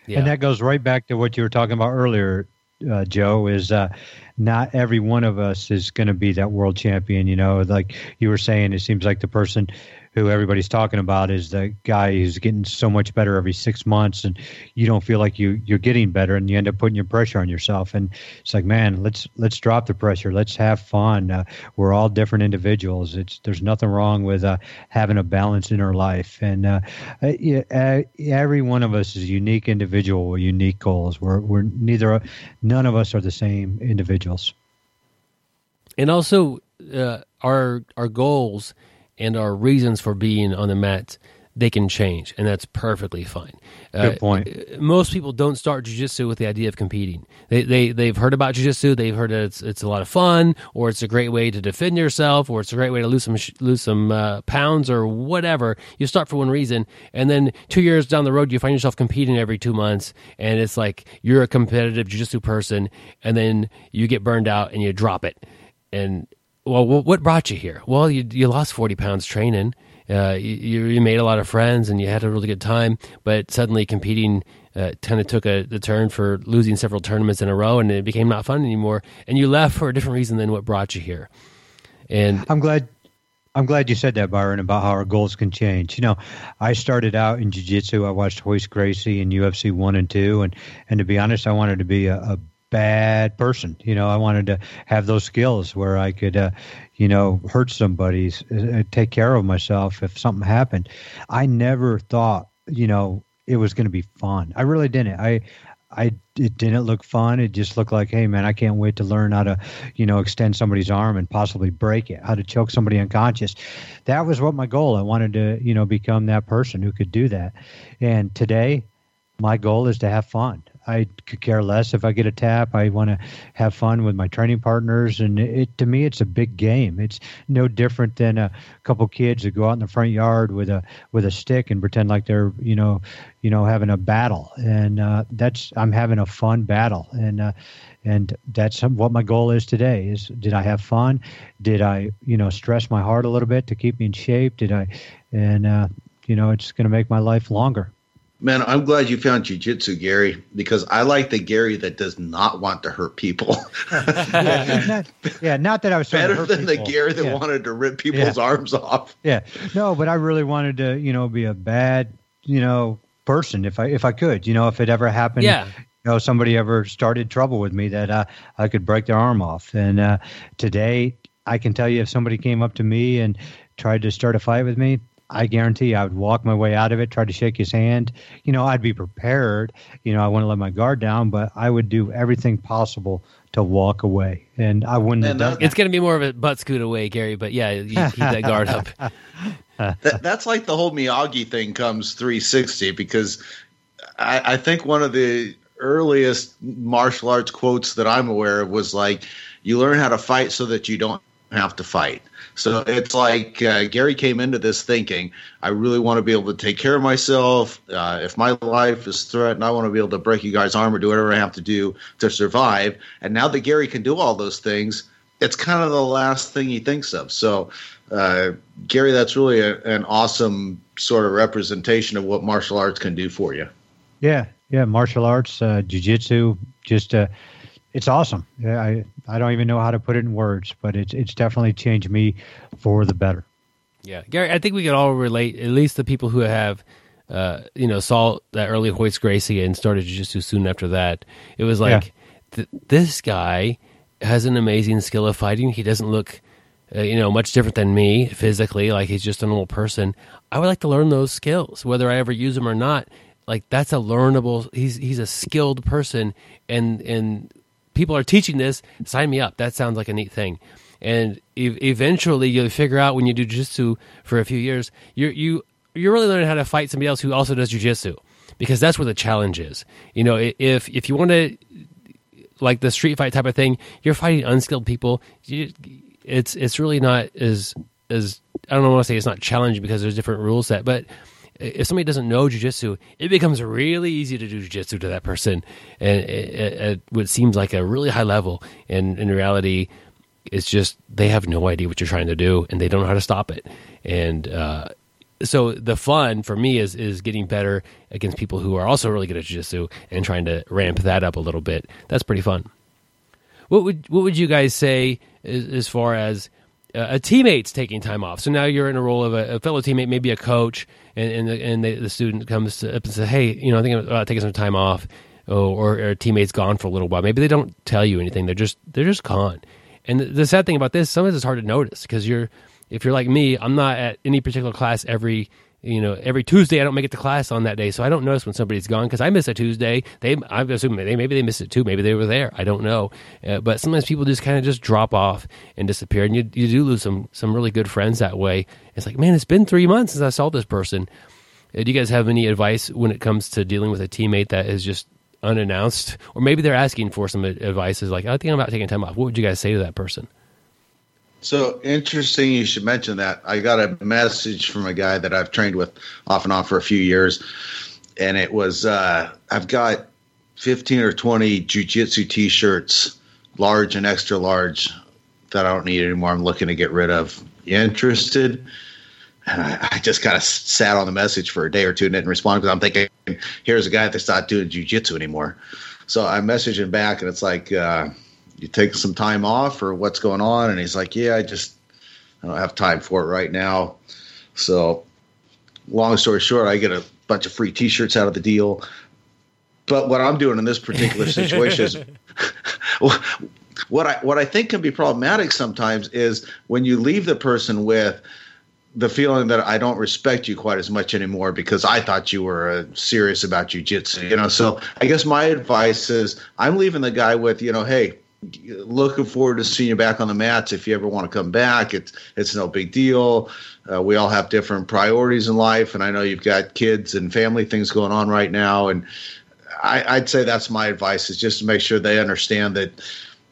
S2: Yeah.
S4: And that goes right back to what you were talking about earlier, uh, Joe. Is uh, not every one of us is going to be that world champion. You know, like you were saying, it seems like the person who everybody's talking about is the guy who's getting so much better every six months, and you don't feel like you you're getting better, and you end up putting your pressure on yourself. And it's like, man, let's let's drop the pressure. Let's have fun. Uh, we're all different individuals. It's there's nothing wrong with uh, having a balance in our life, and uh, uh, uh, every one of us is a unique individual with unique goals. We're we're neither none of us are the same individuals.
S2: and also uh, our our goals and our reasons for being on the mat they can change and that's perfectly fine.
S4: Good point.
S2: uh, most people don't start jiu-jitsu with the idea of competing. They, they they've heard about jiu-jitsu they've heard that it's, it's a lot of fun or it's a great way to defend yourself or it's a great way to lose some lose some uh, pounds or whatever. You start for one reason and then two years down the road you find yourself competing every two months and it's like you're a competitive jiu-jitsu person and then you get burned out and you drop it. And well, what brought you here? Well, you you lost forty pounds training. Uh, you, you made a lot of friends and you had a really good time, but suddenly competing uh, kind of took a the turn for losing several tournaments in a row, and it became not fun anymore. And you left for a different reason than what brought you here. And
S4: I'm glad. I'm glad you said that, Byron, about how our goals can change. You know, I started out in jiu-jitsu. I watched Royce Gracie in UFC one and two, and and to be honest, I wanted to be a, a bad person. You know, I wanted to have those skills where I could, uh, you know, hurt somebody, uh, take care of myself if something happened. I never thought, you know, it was going to be fun. I really didn't. I I it didn't look fun. It just looked like, hey man, I can't wait to learn how to, you know, extend somebody's arm and possibly break it, how to choke somebody unconscious. That was what my goal. I wanted to, you know, become that person who could do that. And today, my goal is to have fun. I could care less if I get a tap. I want to have fun with my training partners, and it to me, it's a big game. It's no different than a couple kids that go out in the front yard with a with a stick and pretend like they're you know, you know, having a battle. And uh, that's I'm having a fun battle, and uh, and that's what my goal is today. Is did I have fun? Did I you know stress my heart a little bit to keep me in shape? Did I? And uh, you know, it's going to make my life longer.
S3: Man, I'm glad you found jujitsu, Gary, because I like the Gary that does not want to hurt people
S4: yeah, not, yeah, not that I was trying to
S3: better
S4: hurt
S3: than the. Gary that
S4: yeah.
S3: wanted to rip people's
S4: Yeah.
S3: arms off.
S4: Yeah, no, but I really wanted to, you know, be a bad, you know, person if I if I could, you know, if it ever happened.
S2: Yeah.
S4: You know, somebody ever started trouble with me that uh, I could break their arm off. And uh, today, I can tell you, if somebody came up to me and tried to start a fight with me, I guarantee I would walk my way out of it, try to shake his hand. You know, I'd be prepared. You know, I wouldn't let my guard down, but I would do everything possible to walk away. And I wouldn't have
S3: And
S4: done
S3: that-
S4: that.
S2: it's going to be more of a butt scoot away, Gary. But yeah, you keep that guard up.
S3: That, that's like the whole Miyagi thing comes 360 because I, I think one of the earliest martial arts quotes that I'm aware of was like, "You learn how to fight so that you don't have to fight. So it's like uh, Gary came into this thinking, I really want to be able to take care of myself. Uh, if my life is threatened, I want to be able to break you guys' arm or do whatever I have to do to survive. And now that Gary can do all those things, it's kind of the last thing he thinks of. So, uh, Gary, that's really a, an awesome sort of representation of what martial arts can do for you.
S4: Yeah, yeah, martial arts, uh, jujitsu, just uh, it's awesome. Yeah, I I don't even know how to put it in words, but it's it's definitely changed me for the better.
S2: Yeah, Gary, I think we can all relate. At least the people who have, uh, you know, saw that early Royce Gracie and started jiu-jitsu soon after that. It was like yeah. th- this guy has an amazing skill of fighting. He doesn't look, uh, you know, much different than me physically. Like he's just a normal person. I would like to learn those skills, whether I ever use them or not. Like that's a learnable. He's he's a skilled person, and and people are teaching this. Sign me up. That sounds like a neat thing. And e- eventually, you'll figure out when you do jiu-jitsu for a few years, you you you're really learning how to fight somebody else who also does jiu-jitsu because that's where the challenge is. You know, if if you want to like the street fight type of thing, you're fighting unskilled people. You, it's it's really not as as I don't want to say it's not challenging because there's different rule set, but if somebody doesn't know jujitsu, it becomes really easy to do jujitsu to that person, and it, it, seems like a really high level. And in reality, it's just they have no idea what you're trying to do, and they don't know how to stop it. And uh, so the fun for me is is getting better against people who are also really good at jiu-jitsu and trying to ramp that up a little bit. That's pretty fun. What would what would you guys say as, as far as a teammate's taking time off? So now you're in a role of a, a fellow teammate, maybe a coach, and and the, and the, the student comes up and says, "Hey, you know, I think I'm uh, taking some time off." Or, or, a teammate's gone for a little while. Maybe they don't tell you anything. They're just they're just gone. And the, the sad thing about this, sometimes it's hard to notice because you're if you're like me, I'm not at any particular class every you know every Tuesday. I don't make it to class on that day, so I don't notice when somebody's gone because I miss a Tuesday. They I assume they maybe they missed it too. Maybe they were there. I don't know. Uh, but sometimes people just kind of just drop off and disappear, and you you do lose some some really good friends that way. It's like man, it's been three months since I saw this person. Uh, do you guys have any advice when it comes to dealing with a teammate that is just unannounced, or maybe they're asking for some advice? Is like I think I'm about taking time off. What would you guys say to that person?
S3: So interesting you should mention that. I got a message from a guy that I've trained with off and on for a few years. And it was uh, I've got 15 or 20 jujitsu t shirts, large and extra large, that I don't need anymore. I'm looking to get rid of. You interested? And I, I just kind of sat on the message for a day or two and didn't respond because I'm thinking, here's a guy that's not doing jujitsu anymore. So I messaged him back and it's like, uh, you take some time off or what's going on? And he's like, yeah, I just I don't have time for it right now. So, long story short, I get a bunch of free T-shirts out of the deal. But what I'm doing in this particular situation is what I what I think can be problematic sometimes is when you leave the person with the feeling that I don't respect you quite as much anymore because I thought you were uh, serious about jujitsu. You know, so I guess my advice is I'm leaving the guy with, you know, hey, looking forward to seeing you back on the mats if you ever want to come back. It's it's no big deal. Uh, we all have different priorities in life, and I know you've got kids and family things going on right now. And I, I'd say that's my advice: is just to make sure they understand that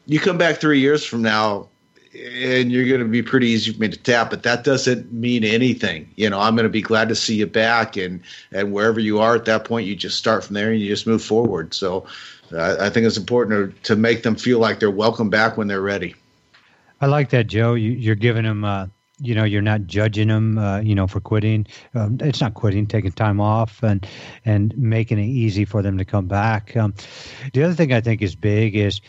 S3: you come back three years from now and you're going to be pretty easy for me to tap, but that doesn't mean anything. You know, I'm going to be glad to see you back, and and wherever you are at that point, you just start from there and you just move forward. So, I think it's important to, to make them feel like they're welcome back when they're ready.
S4: I like that, Joe. You, are giving them, uh, you know, you're not judging them, uh, you know, for quitting. Um, it's not quitting, taking time off, and and making it easy for them to come back. Um, the other thing I think is big is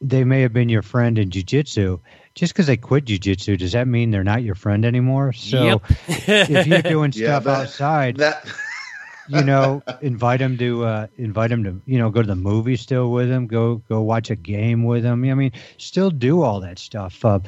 S4: they may have been your friend in jujitsu. Just because they quit jujitsu, does that mean they're not your friend anymore? So
S2: yep.
S4: if you're doing stuff yeah, that, outside,
S3: that
S4: you know, invite him to uh, invite him to you know go to the movie still with him, go go watch a game with him. I mean, still do all that stuff. Uh,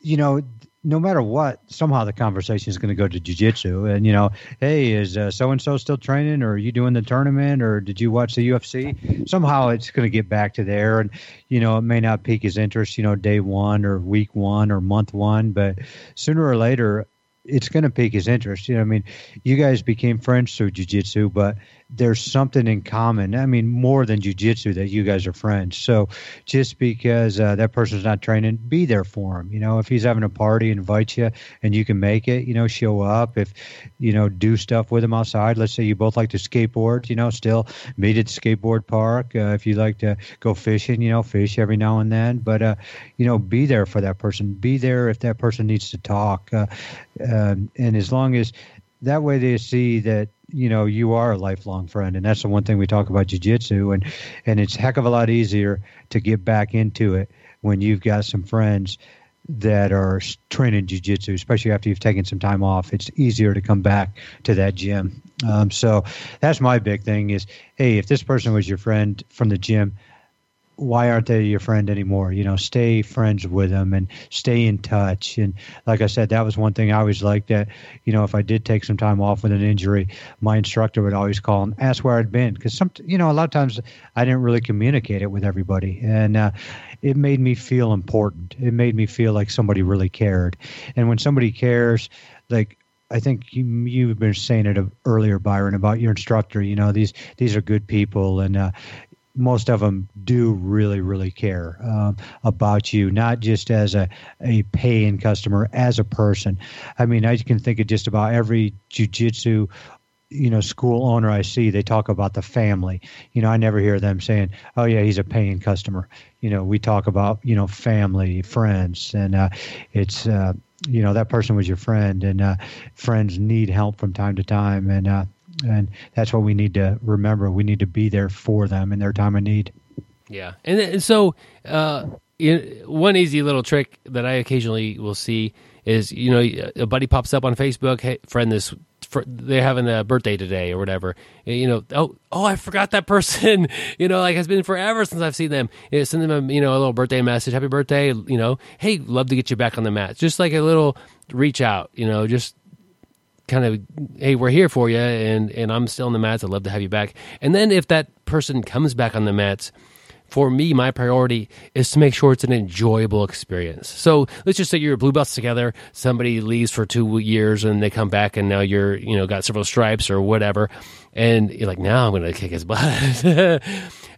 S4: you know, no matter what, somehow the conversation is going to go to jujitsu. And you know, hey, is so and so still training, or are you doing the tournament, or did you watch the UFC? Somehow it's going to get back to there, and you know, it may not pique his interest, you know, day one or week one or month one, but sooner or later, it's going to pique his interest. You know, I mean, you guys became friends through jujitsu, but there's something in common. I mean, more than jujitsu that you guys are friends. So just because uh, that person's not training, be there for him. You know, if he's having a party, invite you and you can make it, you know, show up. If, you know, do stuff with him outside. Let's say you both like to skateboard, you know, still meet at skateboard park. Uh, if you like to go fishing, you know, fish every now and then. But, uh, you know, be there for that person. Be there if that person needs to talk. Uh, um, and as long as that way they see that you know you are a lifelong friend and that's the one thing we talk about jiu-jitsu and and it's heck of a lot easier to get back into it when you've got some friends that are training jiu-jitsu especially after you've taken some time off. It's easier to come back to that gym. Um, so that's my big thing is hey if this person was your friend from the gym why aren't they your friend anymore? You know, stay friends with them and stay in touch. And like I said, that was one thing I always liked that, you know, if I did take some time off with an injury, my instructor would always call and ask where I'd been. Because some, you know, a lot of times I didn't really communicate it with everybody. And uh, it made me feel important. It made me feel like somebody really cared. And when somebody cares, like, I think you, you've been saying it earlier, Byron, about your instructor. You know, these these are good people, and uh, most of them do really, really care um, about you, not just as a, a paying customer, as a person. I mean, I can think of just about every jujitsu you know school owner I see they talk about the family you know I never hear them saying oh yeah he's a paying customer you know we talk about you know family friends and uh, it's uh, you know that person was your friend and uh, friends need help from time to time and uh, and that's what we need to remember. We need to be there for them in their time of need.
S2: Yeah, and, and so uh, one easy little trick that I occasionally will see is you know a buddy pops up on Facebook, hey friend, this they're having a birthday today or whatever. You know, oh oh I forgot that person. you know, like it's been forever since I've seen them. You know, send them a you know a little birthday message, happy birthday. You know, hey, love to get you back on the mat. Just like a little reach out. You know, just kind of hey we're here for you and and i'm still on the mats. I'd love to have you back. And then if that person comes back on the mats for me my priority is to make sure it's an enjoyable experience. So let's just say you're blue belts together somebody leaves for two years and they come back and now you're you know got several stripes or whatever and you're like now i'm gonna kick his butt.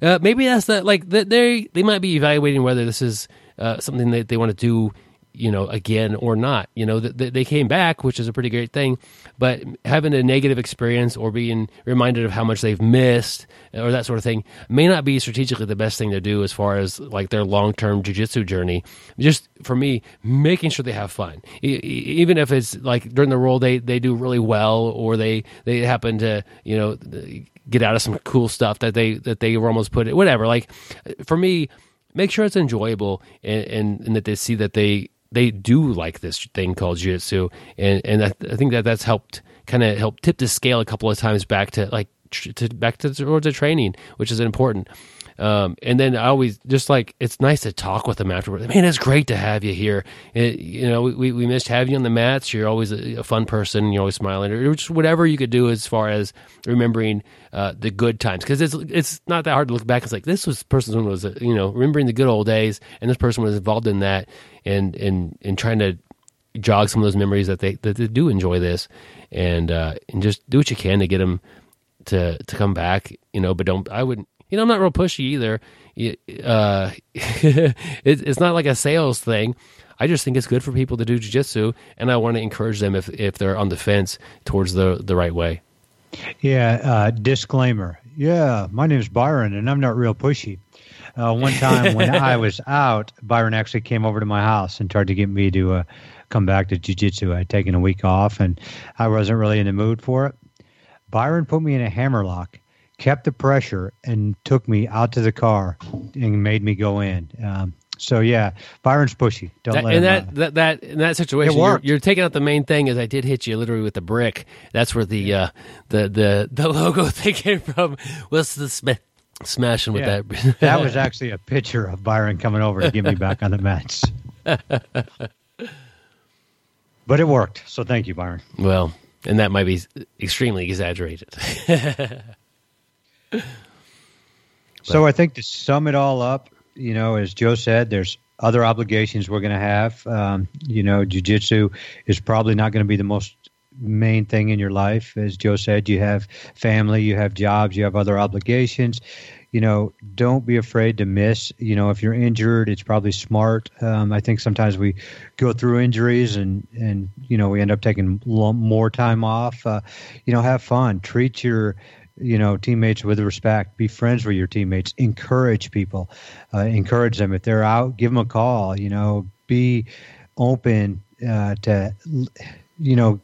S2: Uh, maybe that's that like they they might be evaluating whether this is uh, something that they want to do you know, again or not. You know, that they came back, which is a pretty great thing, but having a negative experience or being reminded of how much they've missed or that sort of thing may not be strategically the best thing to do as far as like their long term jujitsu journey. Just for me, making sure they have fun, even if it's like during the roll they they do really well or they they happen to you know get out of some cool stuff that they that they were almost put it whatever. Like for me make sure it's enjoyable and, and, and, that they see that they they do like this thing called jiu-jitsu. And and I, I think that that's helped kind of help tip the scale a couple of times back to like to back to towards the training which is important um, and then I always just like it's nice to talk with them afterwards. Man, it's great to have you here. It, you know, we, we missed having you on the mats. You're always a, a, fun person. You're always smiling, or just whatever you could do as far as remembering uh, the good times. Because it's it's not that hard to look back. It's like this was person was you know remembering the good old days, and this person was involved in that, and and and trying to jog some of those memories that they that they do enjoy this, and uh, and just do what you can to get them to to come back. You know, but don't I wouldn't you know, I'm not real pushy either. Uh, it, it's not like a sales thing. I just think it's good for people to do jujitsu, and I want to encourage them if if they're on the fence towards the the right way.
S4: Yeah. Uh, disclaimer. Yeah, my name is Byron, and I'm not real pushy. Uh, one time when I was out, Byron actually came over to my house and tried to get me to uh, come back to jujitsu. I had taken a week off, and I wasn't really in the mood for it. Byron put me in a hammerlock kept the pressure and took me out to the car and made me go in. Um, so yeah, Byron's pushy. Don't
S2: that,
S4: let him,
S2: that, uh, that that in that situation, you're, you're, taking out the main thing. Is I did hit you literally with the brick. That's where the uh, the the the logo thing came from. Was the sm- smashing with yeah,
S4: that? that was actually a picture of Byron coming over to get me back on the mats. but it worked. So thank you, Byron.
S2: Well, and that might be extremely exaggerated.
S4: So I think to sum it all up, you know, as Joe said, there's other obligations we're going to have. Um, you know, jujitsu is probably not going to be the most main thing in your life. As Joe said, you have family, you have jobs, you have other obligations. You know, don't be afraid to miss. You know, if you're injured, it's probably smart. Um, I think sometimes we go through injuries and and you know we end up taking more time off. Uh, you know, have fun. Treat your you know teammates with respect be friends with your teammates encourage people uh, encourage them. If they're out give them a call you know be open uh, to you know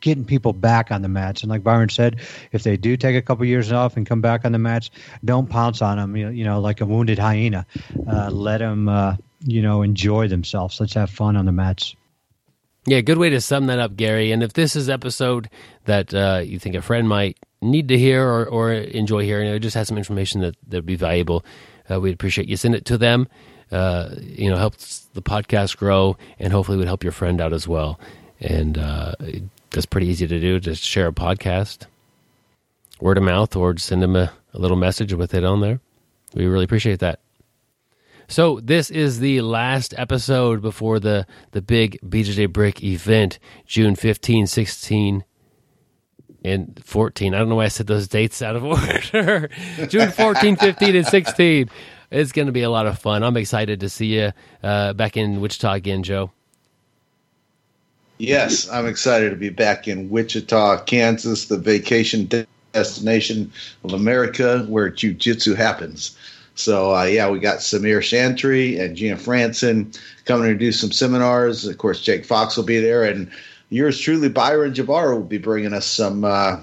S4: getting people back on the mats. And like byron said if they do take a couple years off and come back on the mats don't pounce on them you know, you know like a wounded hyena. Uh, let them uh, you know enjoy themselves. Let's have fun on the mats.
S2: Yeah, good way to sum that up, Gary. And if this is episode that uh, you think a friend might need to hear or, or enjoy hearing, or just has some information that that would be valuable, uh, we'd appreciate you send it to them. Uh, you know, helps the podcast grow, and hopefully would help your friend out as well. And uh, that's pretty easy to do. Just share a podcast, word of mouth, or send them a, a little message with it on there. We really appreciate that. So this is the last episode before the the big BJJ Brick event, June 15, 16, and 14. I don't know why I said those dates out of order. June 14, 15, and 16. It's going to be a lot of fun. I'm excited to see you uh, back in Wichita again, Joe.
S3: Yes, I'm excited to be back in Wichita, Kansas, the vacation destination of America where jiu-jitsu happens. So uh, yeah, we got Samir Chantre and Gina Franson coming to do some seminars. Of course, Jake Fox will be there, and yours truly, Byron Jabbar, will be bringing us some uh,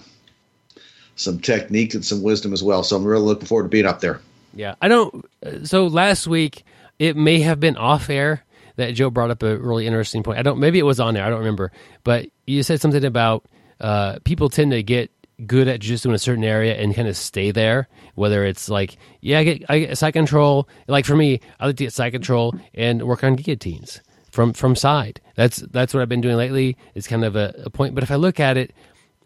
S3: some technique and some wisdom as well. So I'm really looking forward to being up there.
S2: Yeah, I don't. So last week it may have been off air that Joe brought up a really interesting point. I don't. Maybe it was on there. I don't remember. But you said something about uh, people tend to get good at just in a certain area and kind of stay there. Whether it's like, yeah, I get, I get side control. Like for me, I like to get side control and work on guillotines from from side. That's that's what I've been doing lately. It's kind of a, a point. But if I look at it,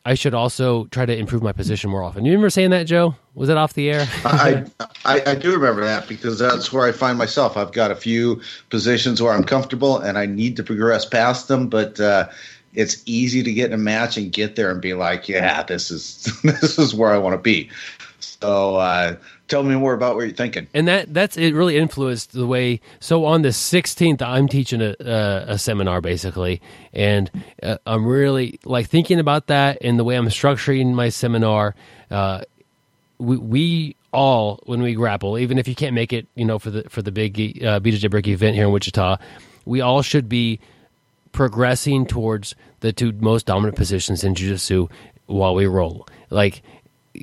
S2: I should also try to improve my position more often. You remember saying that, Joe? Was it off the air?
S3: I, I, I do remember that because that's where I find myself. I've got a few positions where I'm comfortable and I need to progress past them, but uh, it's easy to get in a match and get there and be like, yeah, this is this is where I want to be. So uh, tell me more about what you're thinking.
S2: And that that's it. Really influenced the way. So on the 16th, I'm teaching a, a, seminar basically, and uh, I'm really like thinking about that and the way I'm structuring my seminar. Uh, we, we all when we grapple, even if you can't make it, you know, for the for the big uh, BJJ Brick event here in Wichita, we all should be progressing towards the two most dominant positions in jiu-jitsu while we roll. Like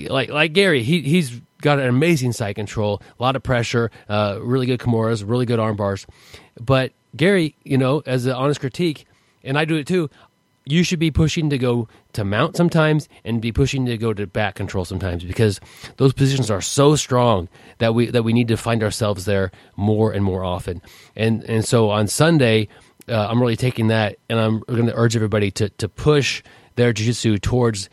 S2: like like Gary, he he's got an amazing side control, a lot of pressure, uh, really good kimuras, really good arm bars. But Gary, you know, as an honest critique, and I do it too, you should be pushing to go to mount sometimes and be pushing to go to back control sometimes because those positions are so strong that we that we need to find ourselves there more and more often. And and so on Sunday, uh, I'm really taking that, and I'm going to urge everybody to to push their jiu-jitsu towards,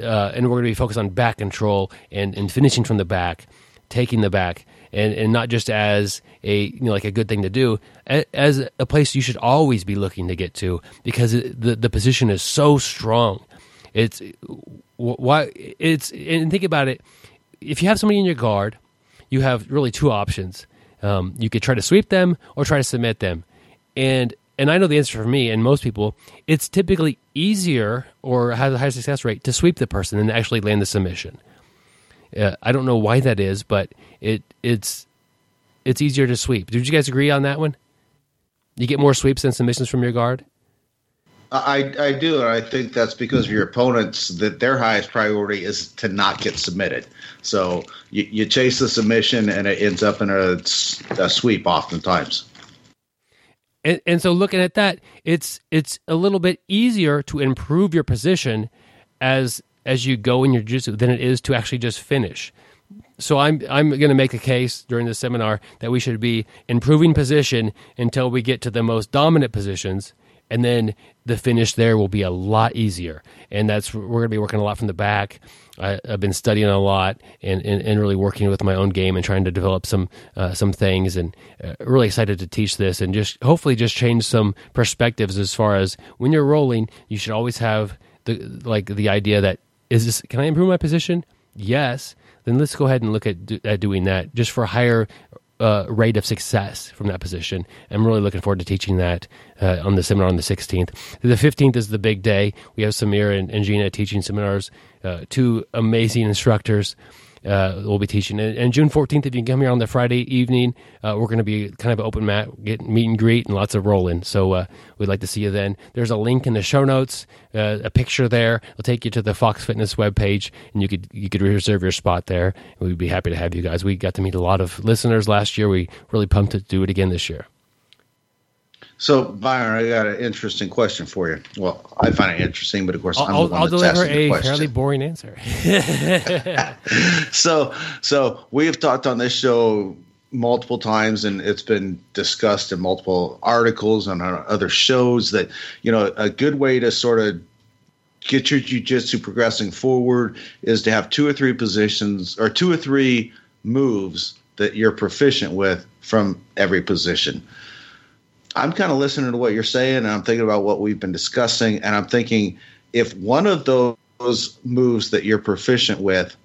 S2: uh, and we're going to be focused on back control and, and finishing from the back, taking the back, and, and not just as a you know like a good thing to do, as a place you should always be looking to get to because the the position is so strong. It's why it's and think about it. If you have somebody in your guard, you have really two options. Um, you could try to sweep them or try to submit them and and I know the answer for me and most people, it's typically easier or has a higher success rate to sweep the person than actually land the submission. Uh, I don't know why that is, but it it's it's easier to sweep. Did you guys agree on that one? You get more sweeps than submissions from your guard.
S3: I, I do, and I think that's because of your opponents that their highest priority is to not get submitted. So you, you chase the submission, and it ends up in a, a sweep oftentimes
S2: and, and so looking at that, it's it's a little bit easier to improve your position as as you go in your jiu-jitsu than it is to actually just finish. So I'm I'm going to make a case during the seminar that we should be improving position until we get to the most dominant positions and then the finish there will be a lot easier. And that's we're going to be working a lot from the back. I, have been studying a lot and, and, and, really working with my own game and trying to develop some uh, some things. And uh, really excited to teach this and just hopefully just change some perspectives as far as when you're rolling, you should always have the like the idea that is this can I improve my position? Yes. Then let's go ahead and look at, do, at doing that just for higher uh, rate of success from that position. I'm really looking forward to teaching that uh, on the seminar on the 16th. The 15th is the big day. We have Samir and, and Gina teaching seminars, uh, two amazing instructors uh, we'll be teaching. And, and, June 14th, if you can come here on the Friday evening, uh, we're going to be kind of open mat, get meet and greet, and lots of rolling. So uh, we'd like to see you then. There's a link in the show notes, uh, a picture there. It'll take you to the Fox Fitness webpage, and you could you could reserve your spot there. We'd be happy to have you guys. We got to meet a lot of listeners last year. We really pumped to do it again this year.
S3: So, Byron, I got an interesting question for you. Well, I find it interesting, but of course,
S2: I'm I'll, I'll deliver a fairly boring answer.
S3: so, so we have talked on this show multiple times, and it's been discussed in multiple articles and on other shows that you know a good way to sort of get your jujitsu progressing forward is to have two or three positions or two or three moves that you're proficient with from every position. I'm kind of listening to what you're saying, and I'm thinking about what we've been discussing, and I'm thinking if one of those moves that you're proficient with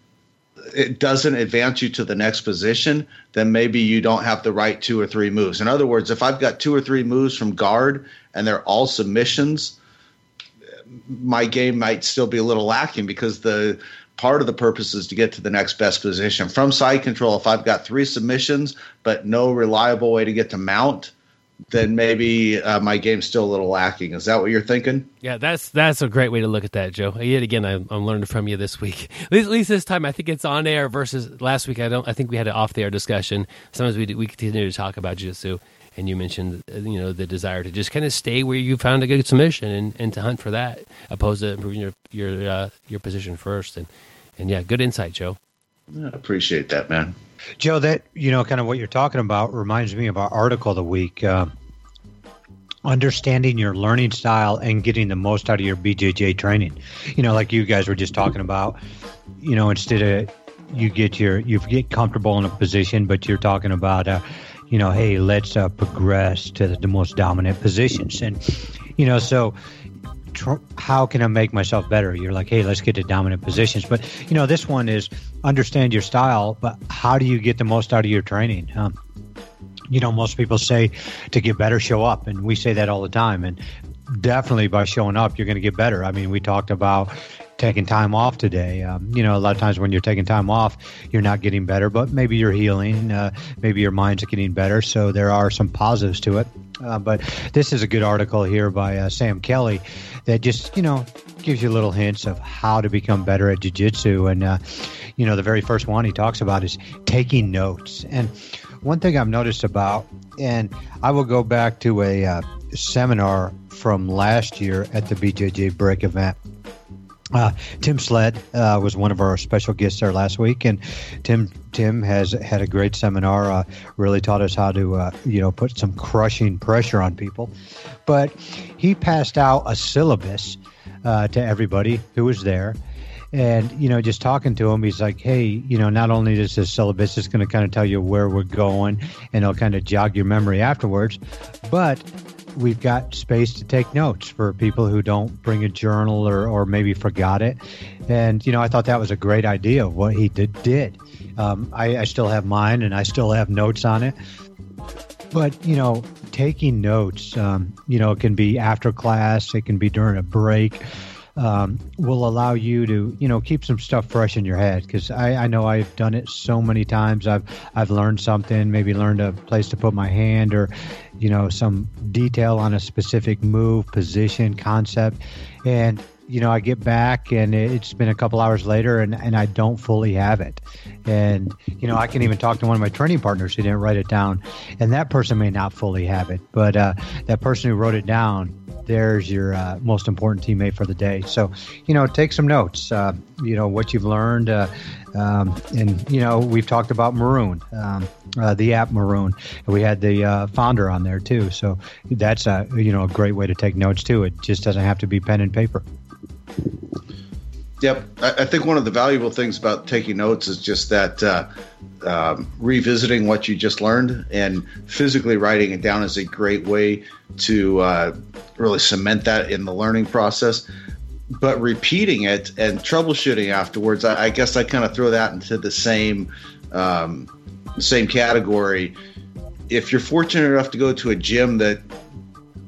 S3: it doesn't advance you to the next position, then maybe you don't have the right two or three moves. In other words, if I've got two or three moves from guard and they're all submissions, my game might still be a little lacking because the part of the purpose is to get to the next best position. From side control, if I've got three submissions but no reliable way to get to mount, then maybe uh, my game's still a little lacking. Is that what you're thinking?
S2: Yeah, that's that's a great way to look at that, Joe. Yet again, I'm, I'm learning from you this week. At least, at least, this time, I think it's on air versus last week. I don't. I think we had an off the air discussion. Sometimes we we continue to talk about jiu-jitsu, and you mentioned you know the desire to just kind of stay where you found a good submission and, and to hunt for that, opposed to improving your your uh, your position first. And and yeah, good insight, Joe.
S3: I appreciate that, man.
S4: Joe, that you know, kind of what you're talking about reminds me of our article of the week. Uh, understanding your learning style and getting the most out of your BJJ training. You know, like you guys were just talking about. You know, instead of you get your you get comfortable in a position, but you're talking about, uh, you know, hey, let's uh, progress to the, the most dominant positions, and you know, so how can I make myself better? You're like, hey, let's get to dominant positions. But you know, this one is understand your style, but how do you get the most out of your training? Um, you know, most people say to get better, show up, and we say that all the time. And definitely by showing up, you're going to get better. I mean, we talked about taking time off today. Um, you know, a lot of times when you're taking time off, you're not getting better, but maybe you're healing. Uh, maybe your mind's getting better. So there are some positives to it. Uh, but this is a good article here by uh, Sam Kelly that just, you know, gives you little hints of how to become better at jiu-jitsu. And, uh, you know, the very first one he talks about is taking notes. And one thing I've noticed about, and I will go back to a uh, seminar from last year at the BJJ Brick event uh, Tim Sledd uh, was one of our special guests there last week, and Tim Tim has had a great seminar. Uh, really taught us how to uh, you know put some crushing pressure on people. But he passed out a syllabus uh, to everybody who was there, and you know just talking to him, he's like, hey, you know, not only is this syllabus is going to kind of tell you where we're going, and it'll kind of jog your memory afterwards, but we've got space to take notes for people who don't bring a journal or, or maybe forgot it. And, you know, I thought that was a great idea of what he did. did. Um, I, I still have mine and I still have notes on it. But, you know, taking notes, um, you know, it can be after class, it can be during a break um, will allow you to you know keep some stuff fresh in your head because I, I know I've done it so many times I've I've learned something maybe learned a place to put my hand or you know some detail on a specific move position concept and you know, I get back and it's been a couple hours later and, and I don't fully have it. And, you know, I can even talk to one of my training partners who didn't write it down and that person may not fully have it. But uh, that person who wrote it down, there's your uh, most important teammate for the day. So, you know, take some notes, uh, you know, what you've learned. Uh, um, and, you know, we've talked about Maroon, um, uh, the app Maroon. We had the uh, founder on there too. So that's, a, you know, a great way to take notes too. It just doesn't have to be pen and paper.
S3: Yep, I, think one of the valuable things about taking notes is just that uh, um, revisiting what you just learned and physically writing it down is a great way to uh, really cement that in the learning process. but repeating it and troubleshooting afterwards, I, I guess I kind of throw that into the same um, same category. If you're fortunate enough to go to a gym that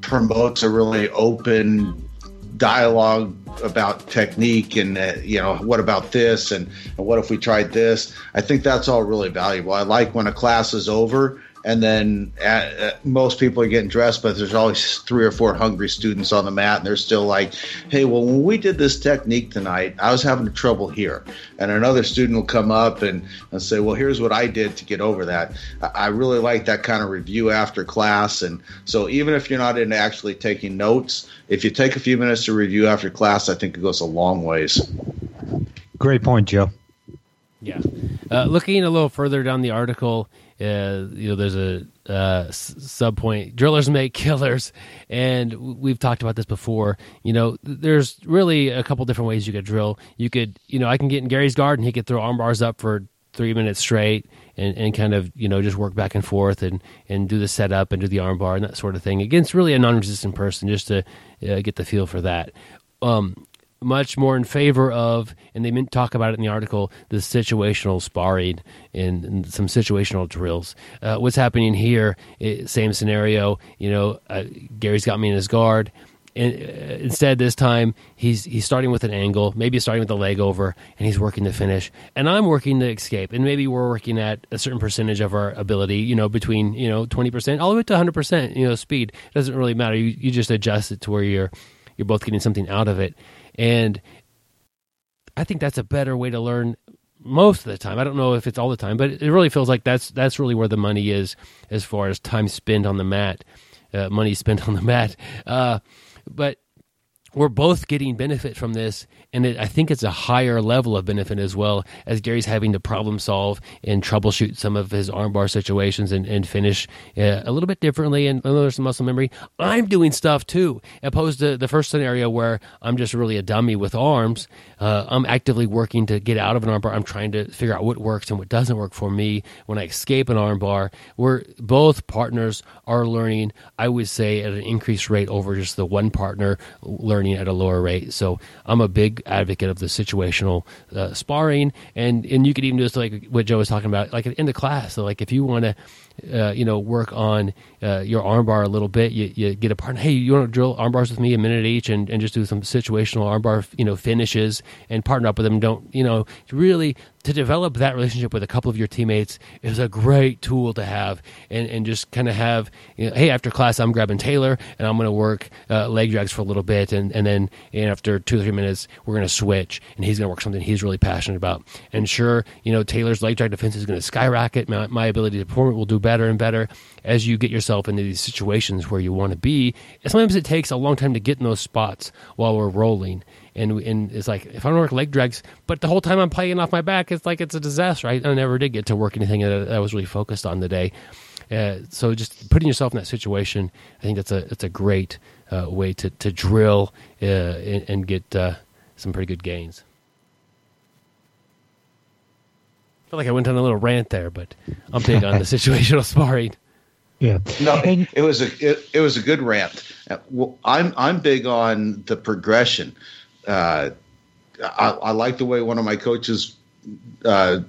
S3: promotes a really open dialogue about technique and uh, you know what about this and, and what if we tried this? I think that's all really valuable. I like when a class is over and then uh, uh, most people are getting dressed, but there's always three or four hungry students on the mat, and they're still like, "Hey, well, when we did this technique tonight, I was having trouble here," and another student will come up and, and say, "Well, here's what I did to get over that." I really like that kind of review after class, and so even if you're not into actually taking notes, if you take a few minutes to review after class, I think it goes a long ways.
S4: Great point, Joe.
S2: Yeah. Uh, looking a little further down the article, uh, you know, there's a uh, sub point. Drillers make killers, and we've talked about this before. You know, there's really a couple different ways you could drill. You could, you know, I can get in Gary's garden. He could throw arm bars up for three minutes straight and, and kind of you know just work back and forth and and do the setup and do the arm bar and that sort of thing against really a non-resistant person just to uh, get the feel for that um, much more in favor of, and they talk about it in the article, the situational sparring and, and some situational drills. Uh, what's happening here? It, same scenario. You know, uh, Gary's got me in his guard. And uh, instead, this time he's he's starting with an angle, maybe starting with the leg over, and he's working to finish. And I'm working to escape, and maybe we're working at a certain percentage of our ability, you know, between you know twenty percent all the way to hundred percent, you know, speed. It doesn't really matter. You you just adjust it to where you're you're both getting something out of it. And I think that's a better way to learn most of the time. I don't know if it's all the time, but it really feels like that's that's really where the money is as far as time spent on the mat, uh, money spent on the mat. Uh, but we're both getting benefit from this, and it, I think it's a higher level of benefit as well as Gary's having to problem solve and troubleshoot some of his armbar situations and, and finish uh, a little bit differently and there's some muscle memory. I'm doing stuff too, opposed to the first scenario where I'm just really a dummy with arms. Uh, I'm actively working to get out of an armbar. I'm trying to figure out what works and what doesn't work for me when I escape an armbar. Where both partners are learning, I would say, at an increased rate over just the one partner learning at a lower rate. So I'm a big advocate of the situational uh, sparring, and and you could even do this like what Joe was talking about, like in the class. So like if you want to uh, you know, work on uh, your armbar a little bit. You, you get a partner. Hey, you want to drill armbars with me a minute each, and, and just do some situational armbar, you know, finishes, and partner up with them. Don't you know? Really to develop that relationship with a couple of your teammates is a great tool to have, and and just kind of have, you know, hey, after class, I'm grabbing Taylor, and I'm going to work uh, leg drags for a little bit, and and then and after two or three minutes, we're going to switch, and he's going to work something he's really passionate about. And sure, you know, Taylor's leg drag defense is going to skyrocket. My, my ability to perform it will do better and better as you get yourself into these situations where you want to be. And sometimes it takes a long time to get in those spots while we're rolling. And, and it's like if I don't work leg drags, but the whole time I'm playing off my back, it's like it's a disaster. I, I never did get to work anything that I was really focused on today. Uh, so just putting yourself in that situation, I think that's a that's a great uh, way to to drill uh, and, and, get uh, some pretty good gains feel like I went on a little rant there, but I'm big on the situational sparring.
S4: Yeah,
S3: no, it was a it, it was a good rant. Uh, well, I'm I'm big on the progression. Uh, I, I, like the way one of my coaches uh,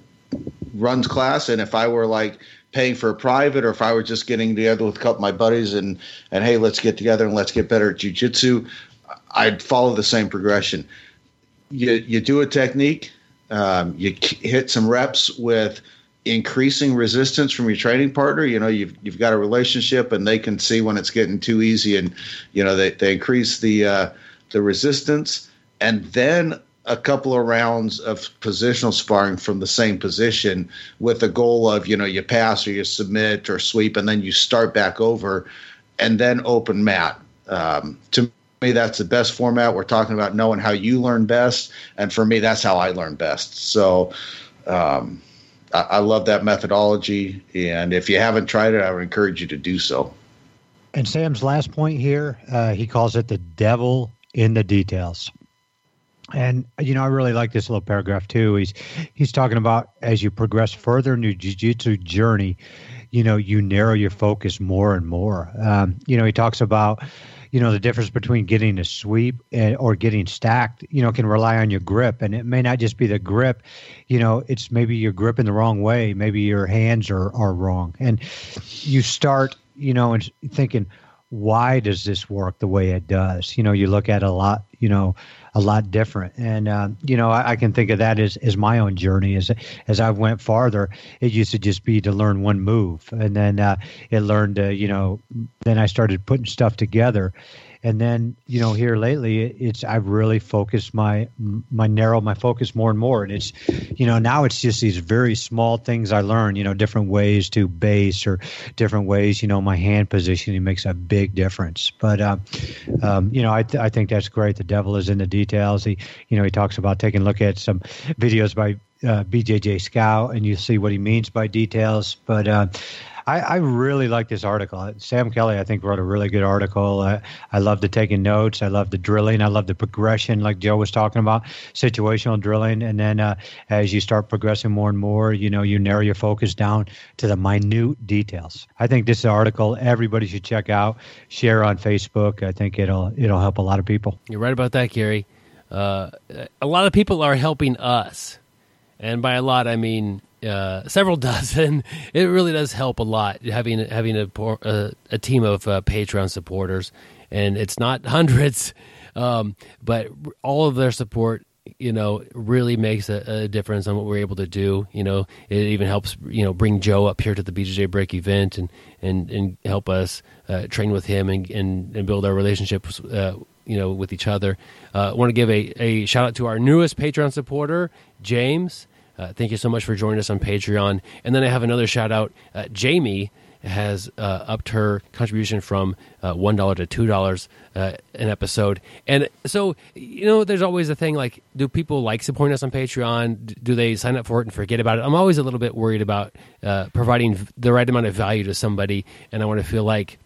S3: runs class, and if I were like paying for a private, or if I were just getting together with a couple of my buddies and and hey, let's get together and let's get better at jujitsu, I'd follow the same progression. You you do a technique, um, you hit some reps with increasing resistance from your training partner. You know, you've you've got a relationship, and they can see when it's getting too easy, and you know they they increase the uh, the resistance, and then a couple of rounds of positional sparring from the same position with the goal of you know you pass or you submit or sweep, and then you start back over, and then open mat. Um, to me, that's the best format. We're talking about knowing how you learn best, and for me, that's how I learn best. So, um, I, I, love that methodology, and if you haven't tried it, I would encourage you to do so.
S4: And Sam's last point here, uh, he calls it the devil in the details. And you know, I really like this little paragraph too. He's he's talking about as you progress further in your jiu-jitsu journey, you know, you narrow your focus more and more. Um, you know, he talks about you know, the difference between getting a sweep and, or getting stacked, you know, can rely on your grip. And it may not just be the grip, you know, it's maybe you're gripping the wrong way. Maybe your hands are, are wrong. And you start, you know, and thinking, why does this work the way it does? You know, you look at a lot, you know, a lot different. And uh, you know, I, I, can think of that as, as my own journey. As as I went farther, it used to just be to learn one move, and then uh, it learned to, you know, then I started putting stuff together, and then you know here lately it's i've really focused my my narrow my focus more and more. And it's you know now it's just these very small things i learn you know different ways to base or different ways you know my hand positioning makes a big difference. But uh, um, you know I, th- I think that's great. The devil is in the details. He you know he talks about taking a look at some videos by uh, BJJ Scout, and you see what he means by details. But uh, I, I, really like this article. Sam Kelly, I think, wrote a really good article. Uh, I love the taking notes. I love the drilling. I love the progression, like Joe was talking about, situational drilling. And then uh, as you start progressing more and more, you know, you narrow your focus down to the minute details. I think this article everybody should check out, share on Facebook. I think it'll it'll help a lot of people.
S2: You're right about that, Gary. Uh, a lot of people are helping us, and by a lot I mean uh, several dozen. It really does help a lot having having a a, a team of uh, Patreon supporters, and it's not hundreds, um, but all of their support. You know, really makes a, a, difference on what we're able to do. You know, it even helps. You know, bring Joe up here to the BJJ Brick event and and and help us uh, train with him and, and and build our relationships. Uh, you know, with each other. Uh, I want to give a, a shout out to our newest Patreon supporter, James. Uh, thank you so much for joining us on Patreon. And then I have another shout out. Uh, Jamie has uh, upped her contribution from uh, one dollar to two dollars uh, an episode. And so, you know, there's always a thing like, do people like supporting us on Patreon? Do they sign up for it and forget about it? I'm always a little bit worried about uh, providing the right amount of value to somebody, and I want to feel like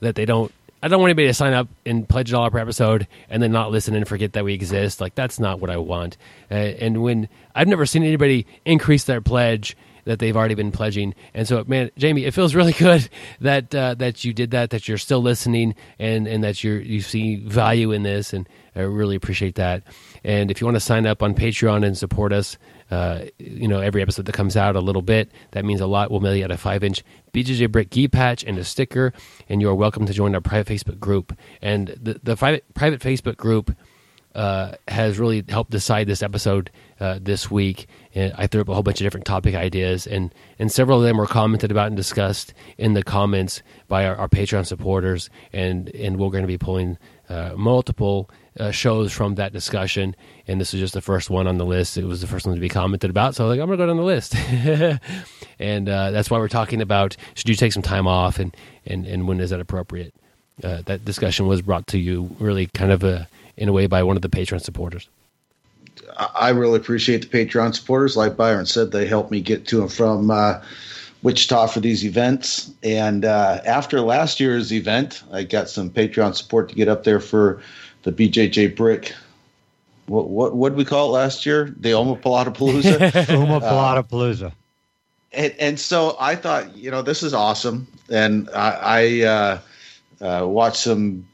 S2: that they don't I don't want anybody to sign up and pledge a dollar per episode and then not listen and forget that we exist. Like that's not what I want. Uh, and when I've never seen anybody increase their pledge that they've already been pledging. And so, man, Jamie, it feels really good that uh, that you did that, that you're still listening, and and that you you see value in this, and I really appreciate that. And if you want to sign up on Patreon and support us, uh, you know, every episode that comes out a little bit, that means a lot. We'll mail you out a five inch BJJ Brick gi patch and a sticker, and you are welcome to join our private Facebook group. And the, the private, private Facebook group uh, has really helped decide this episode uh, this week. And I threw up a whole bunch of different topic ideas, and, and several of them were commented about and discussed in the comments by our, our Patreon supporters. And, and we're going to be pulling uh, multiple uh, shows from that discussion, and this is just the first one on the list. It was the first one to be commented about, so I was like, I'm gonna go down the list, and uh, that's why we're talking about should you take some time off, and and and when is that appropriate? Uh, that discussion was brought to you really kind of a, in a way by one of the Patreon supporters.
S3: I really appreciate the Patreon supporters. Like Byron said, they help me get to and from uh, Wichita for these events. And uh, after last year's event, I got some Patreon support to get up there for the BJJ Brick. What what what did we call it last year? The Omoplata Palooza.
S4: Omoplata Uh,
S3: and, and so I thought, you know, this is awesome, and I, I uh, uh, watched some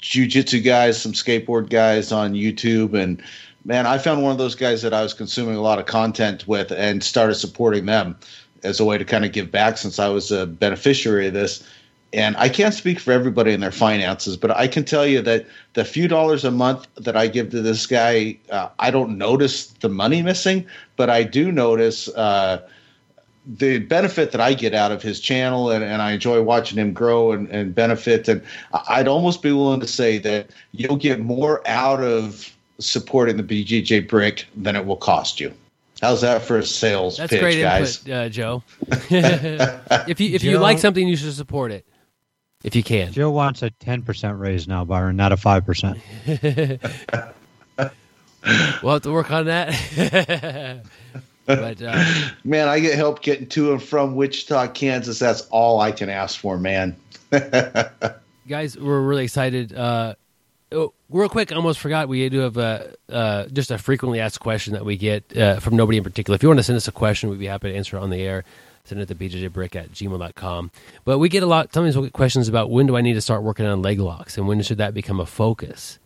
S3: jujitsu guys, some skateboard guys on YouTube, and man, I found one of those guys that I was consuming a lot of content with, and started supporting them as a way to kind of give back since I was a beneficiary of this and I can't speak for everybody in their finances, but I can tell you that the few dollars a month that I give to this guy, uh, I don't notice the money missing, but I do notice uh, the benefit that I get out of his channel, and, and I enjoy watching him grow and, and benefit. And I'd almost be willing to say that you'll get more out of supporting the BJJ Brick than it will cost you. How's that for a sales
S2: That's
S3: pitch,
S2: great
S3: guys?
S2: input, uh, Joe. if you if you like something, you should support it if you can.
S4: Joe wants a 10% raise now, Byron, not a 5%.
S2: we'll have to work on that. but uh,
S3: man, I get help getting to and from Wichita, Kansas. That's all I can ask for, man.
S2: guys, we're really excited. Uh, oh, real quick, I almost forgot. We do have a, uh, just a frequently asked question that we get uh, from nobody in particular. If you want to send us a question, we'd be happy to answer it on the air. Send it to bjjbrick at gmail.com. But we get a lot, sometimes we'll get questions about when do I need to start working on leg locks and when should that become a focus?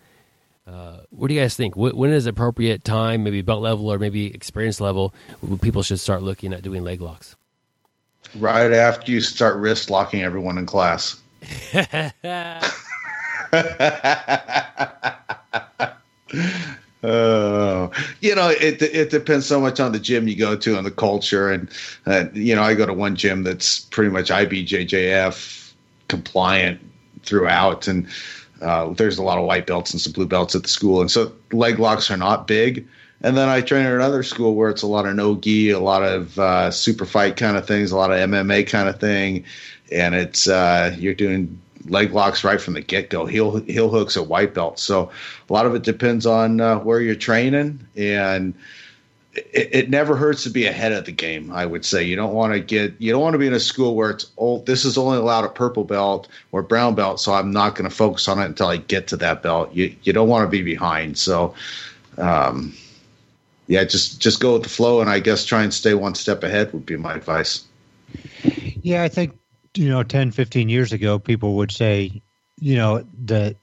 S2: Uh, what do you guys think? When is appropriate time, maybe belt level or maybe experience level, people should start looking at doing leg locks?
S3: Right after you start wrist locking everyone in class. Uh, you know, it it depends so much on the gym you go to and the culture, and uh, you know, I go to one gym that's pretty much IBJJF compliant throughout, and uh, there's a lot of white belts and some blue belts at the school, and so leg locks are not big. And then I train at another school where it's a lot of no gi, a lot of uh, super fight kind of things, a lot of MMA kind of thing, and it's uh, you're doing leg locks right from the get go, heel heel hooks at white belt. So a lot of it depends on uh, where you're training, and it, it, never hurts to be ahead of the game. I would say you don't want to get you don't want to be in a school where it's old. this is only allowed at purple belt or brown belt, so I'm not going to focus on it until I get to that belt. You you don't want to be behind. So. Um, yeah, just just go with the flow, and I guess try and stay one step ahead would be my advice.
S4: Yeah, I think you know 10 15 years ago people would say you know that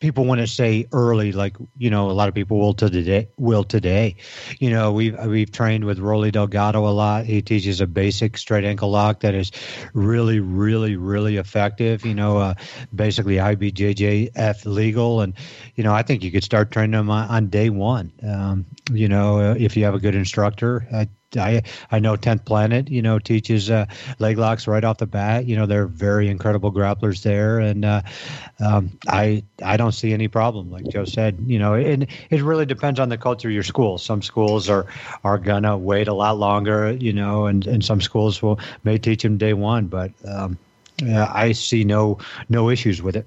S4: people want to say early like you know a lot of people will today will today. You know we've we've trained with Rolly Delgado a lot. He teaches a basic straight ankle lock that is really really really effective you know uh, basically IBJJF legal. And you know I think you could start training them on, on day one. Um, you know if you have a good instructor I I I know Tenth Planet, you know, teaches uh, leg locks right off the bat. You know, they're very incredible grapplers there, and uh, um, I I don't see any problem. Like Joe said, you know, and it really depends on the culture of your school. Some schools are are gonna wait a lot longer, you know, and and some schools will may teach them day one, but um, I see no no issues with it.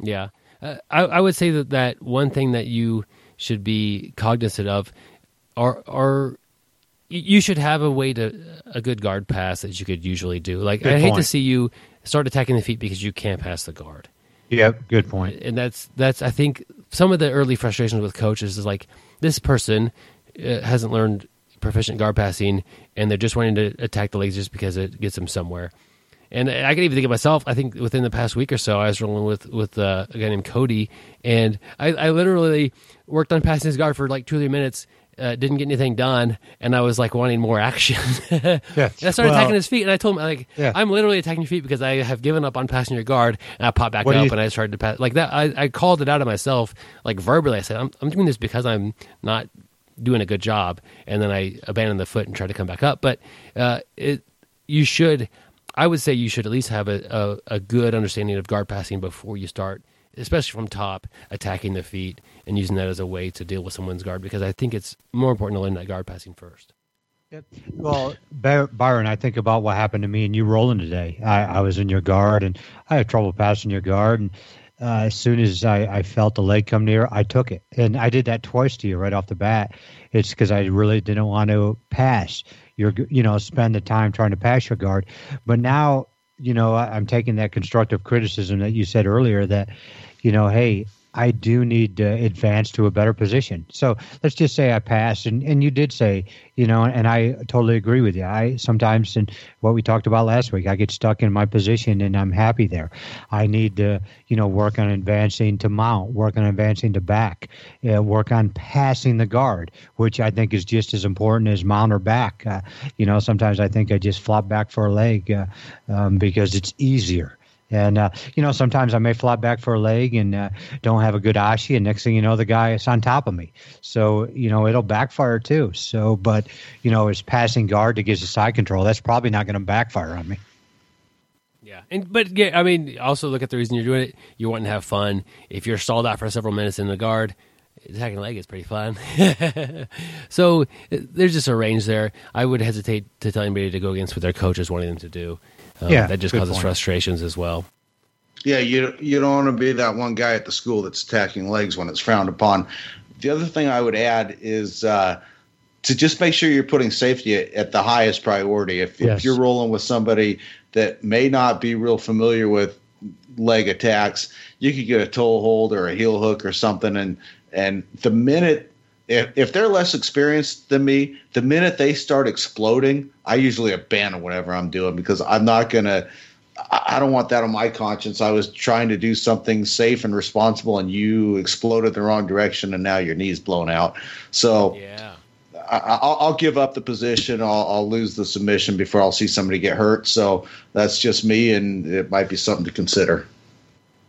S2: Yeah, uh, I I would say that that one thing that you should be cognizant of are are you should have a way to a good guard pass that you could usually do. Like I hate to see you start attacking the feet because you can't pass the guard.
S4: Yep, good point.
S2: And that's that's I think some of the early frustrations with coaches is like this person uh, hasn't learned proficient guard passing and they're just wanting to attack the legs just because it gets them somewhere. And I can even think of myself. I think within the past week or so, I was rolling with with uh, a guy named Cody, and I, I literally worked on passing his guard for like two or three minutes, uh, didn't get anything done, and I was like wanting more action. yeah. I started well, attacking his feet, and I told him like, yeah. "I'm literally attacking your feet because I have given up on passing your guard." And I popped back what up, you... and I started to pass like that. I, I called it out of myself, like verbally. I said, "I'm, I'm doing this because I'm not doing a good job," and then I abandoned the foot and tried to come back up. But uh, it, you should, I would say, you should at least have a, a, a good understanding of guard passing before you start especially from top, attacking the feet and using that as a way to deal with someone's guard because I think it's more important to learn that guard passing first. Yep.
S4: Well, Byron, I think about what happened to me and you rolling today. I, I was in your guard and I had trouble passing your guard. And uh, as soon as I, I, felt the leg come near, I took it. And I did that twice to you right off the bat. It's because I really didn't want to pass your, you know, spend the time trying to pass your guard. But now, you know, I'm taking that constructive criticism that you said earlier that, you know, hey, I do need to advance to a better position. So let's just say I passed, and, and you did say, you know, and I totally agree with you. I sometimes, and what we talked about last week, I get stuck in my position and I'm happy there. I need to, you know, work on advancing to mount, work on advancing to back, uh, work on passing the guard, which I think is just as important as mount or back. Uh, you know, sometimes I think I just flop back for a leg uh, um, because it's easier. And uh, you know, sometimes I may flop back for a leg and uh, don't have a good ashi, and next thing you know, the guy is on top of me. So you know, it'll backfire too. So, but you know, it's passing guard to gives a side control. That's probably not going to backfire on me.
S2: Yeah, and but yeah, I mean, also look at the reason you're doing it. You're wanting to have fun. If you're stalled out for several minutes in the guard, attacking leg is pretty fun. so there's just a range there. I would hesitate to tell anybody to go against what their coach is wanting them to do. Um, yeah, that just causes point. frustrations as well.
S3: Yeah, you you don't want to be that one guy at the school that's attacking legs when it's frowned upon. The other thing I would add is uh, to just make sure you're putting safety at, at the highest priority. If, yes. if you're rolling with somebody that may not be real familiar with leg attacks, you could get a toe hold or a heel hook or something, and and the minute if, if they're less experienced than me, the minute they start exploding, I usually abandon whatever I'm doing because I'm not gonna. I don't want that on my conscience. I was trying to do something safe and responsible, and you exploded the wrong direction, and now your knee's blown out. So
S2: Yeah.
S3: I, I'll, I'll give up the position. I'll, I'll lose the submission before I'll see somebody get hurt. So that's just me, and it might be something to consider.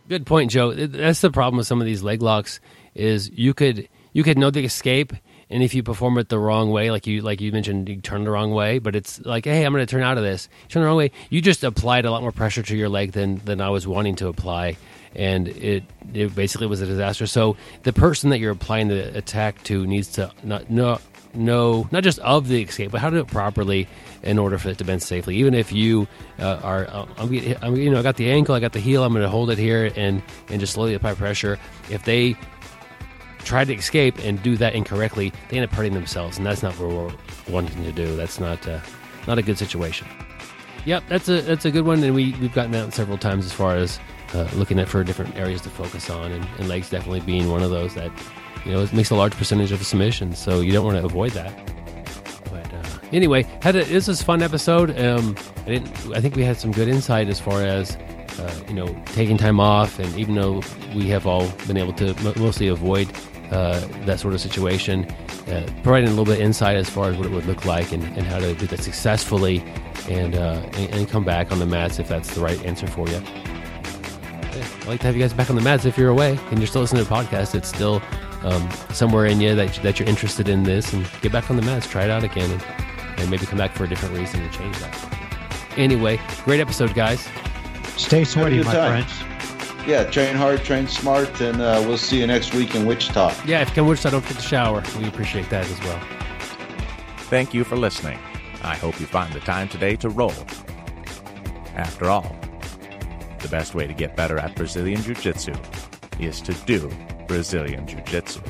S2: Good point, Joe. That's the problem with some of these leg locks is you could you could know the escape, and if you perform it the wrong way, like you like you mentioned, you turn the wrong way. But it's like, hey, I'm going to turn out of this. Turn the wrong way. You just applied a lot more pressure to your leg than than I was wanting to apply, and it it basically was a disaster. So the person that you're applying the attack to needs to not know know not just of the escape, but how to do it properly in order for it to bend safely. Even if you uh, are, uh, I'm, I'm, you know, I got the ankle, I got the heel, I'm going to hold it here and and just slowly apply pressure. If they try to escape and do that incorrectly, they end up hurting themselves, and that's not what we're wanting to do. That's not uh, not a good situation. Yep, that's a that's a good one, and we we've gotten that several times as far as uh, looking at for different areas to focus on, and, and legs definitely being one of those that you know it makes a large percentage of a submission, so you don't want to avoid that. But uh, anyway, had a, this was a fun episode. Um, I didn't. I think we had some good insight as far as uh, you know taking time off, and even though we have all been able to mo mostly avoid uh, that sort of situation, uh, providing a little bit of insight as far as what it would look like and, and how to do that successfully, and, uh, and and come back on the mats if that's the right answer for you. Yeah, I'd like to have you guys back on the mats if you're away and you're still listening to the podcast. It's still um, somewhere in you that, that you're interested in this and get back on the mats, try it out again, and, and maybe come back for a different reason and change that. Anyway, great episode, guys.
S4: Stay sweaty, my friends.
S3: Yeah, train hard, train smart, and uh, we'll see you next week in Wichita.
S2: Yeah, if you come Wichita, don't forget to shower. We appreciate that as well.
S1: Thank you for listening. I hope you find the time today to roll. After all, the best way to get better at Brazilian Jiu Jitsu is to do Brazilian Jiu Jitsu.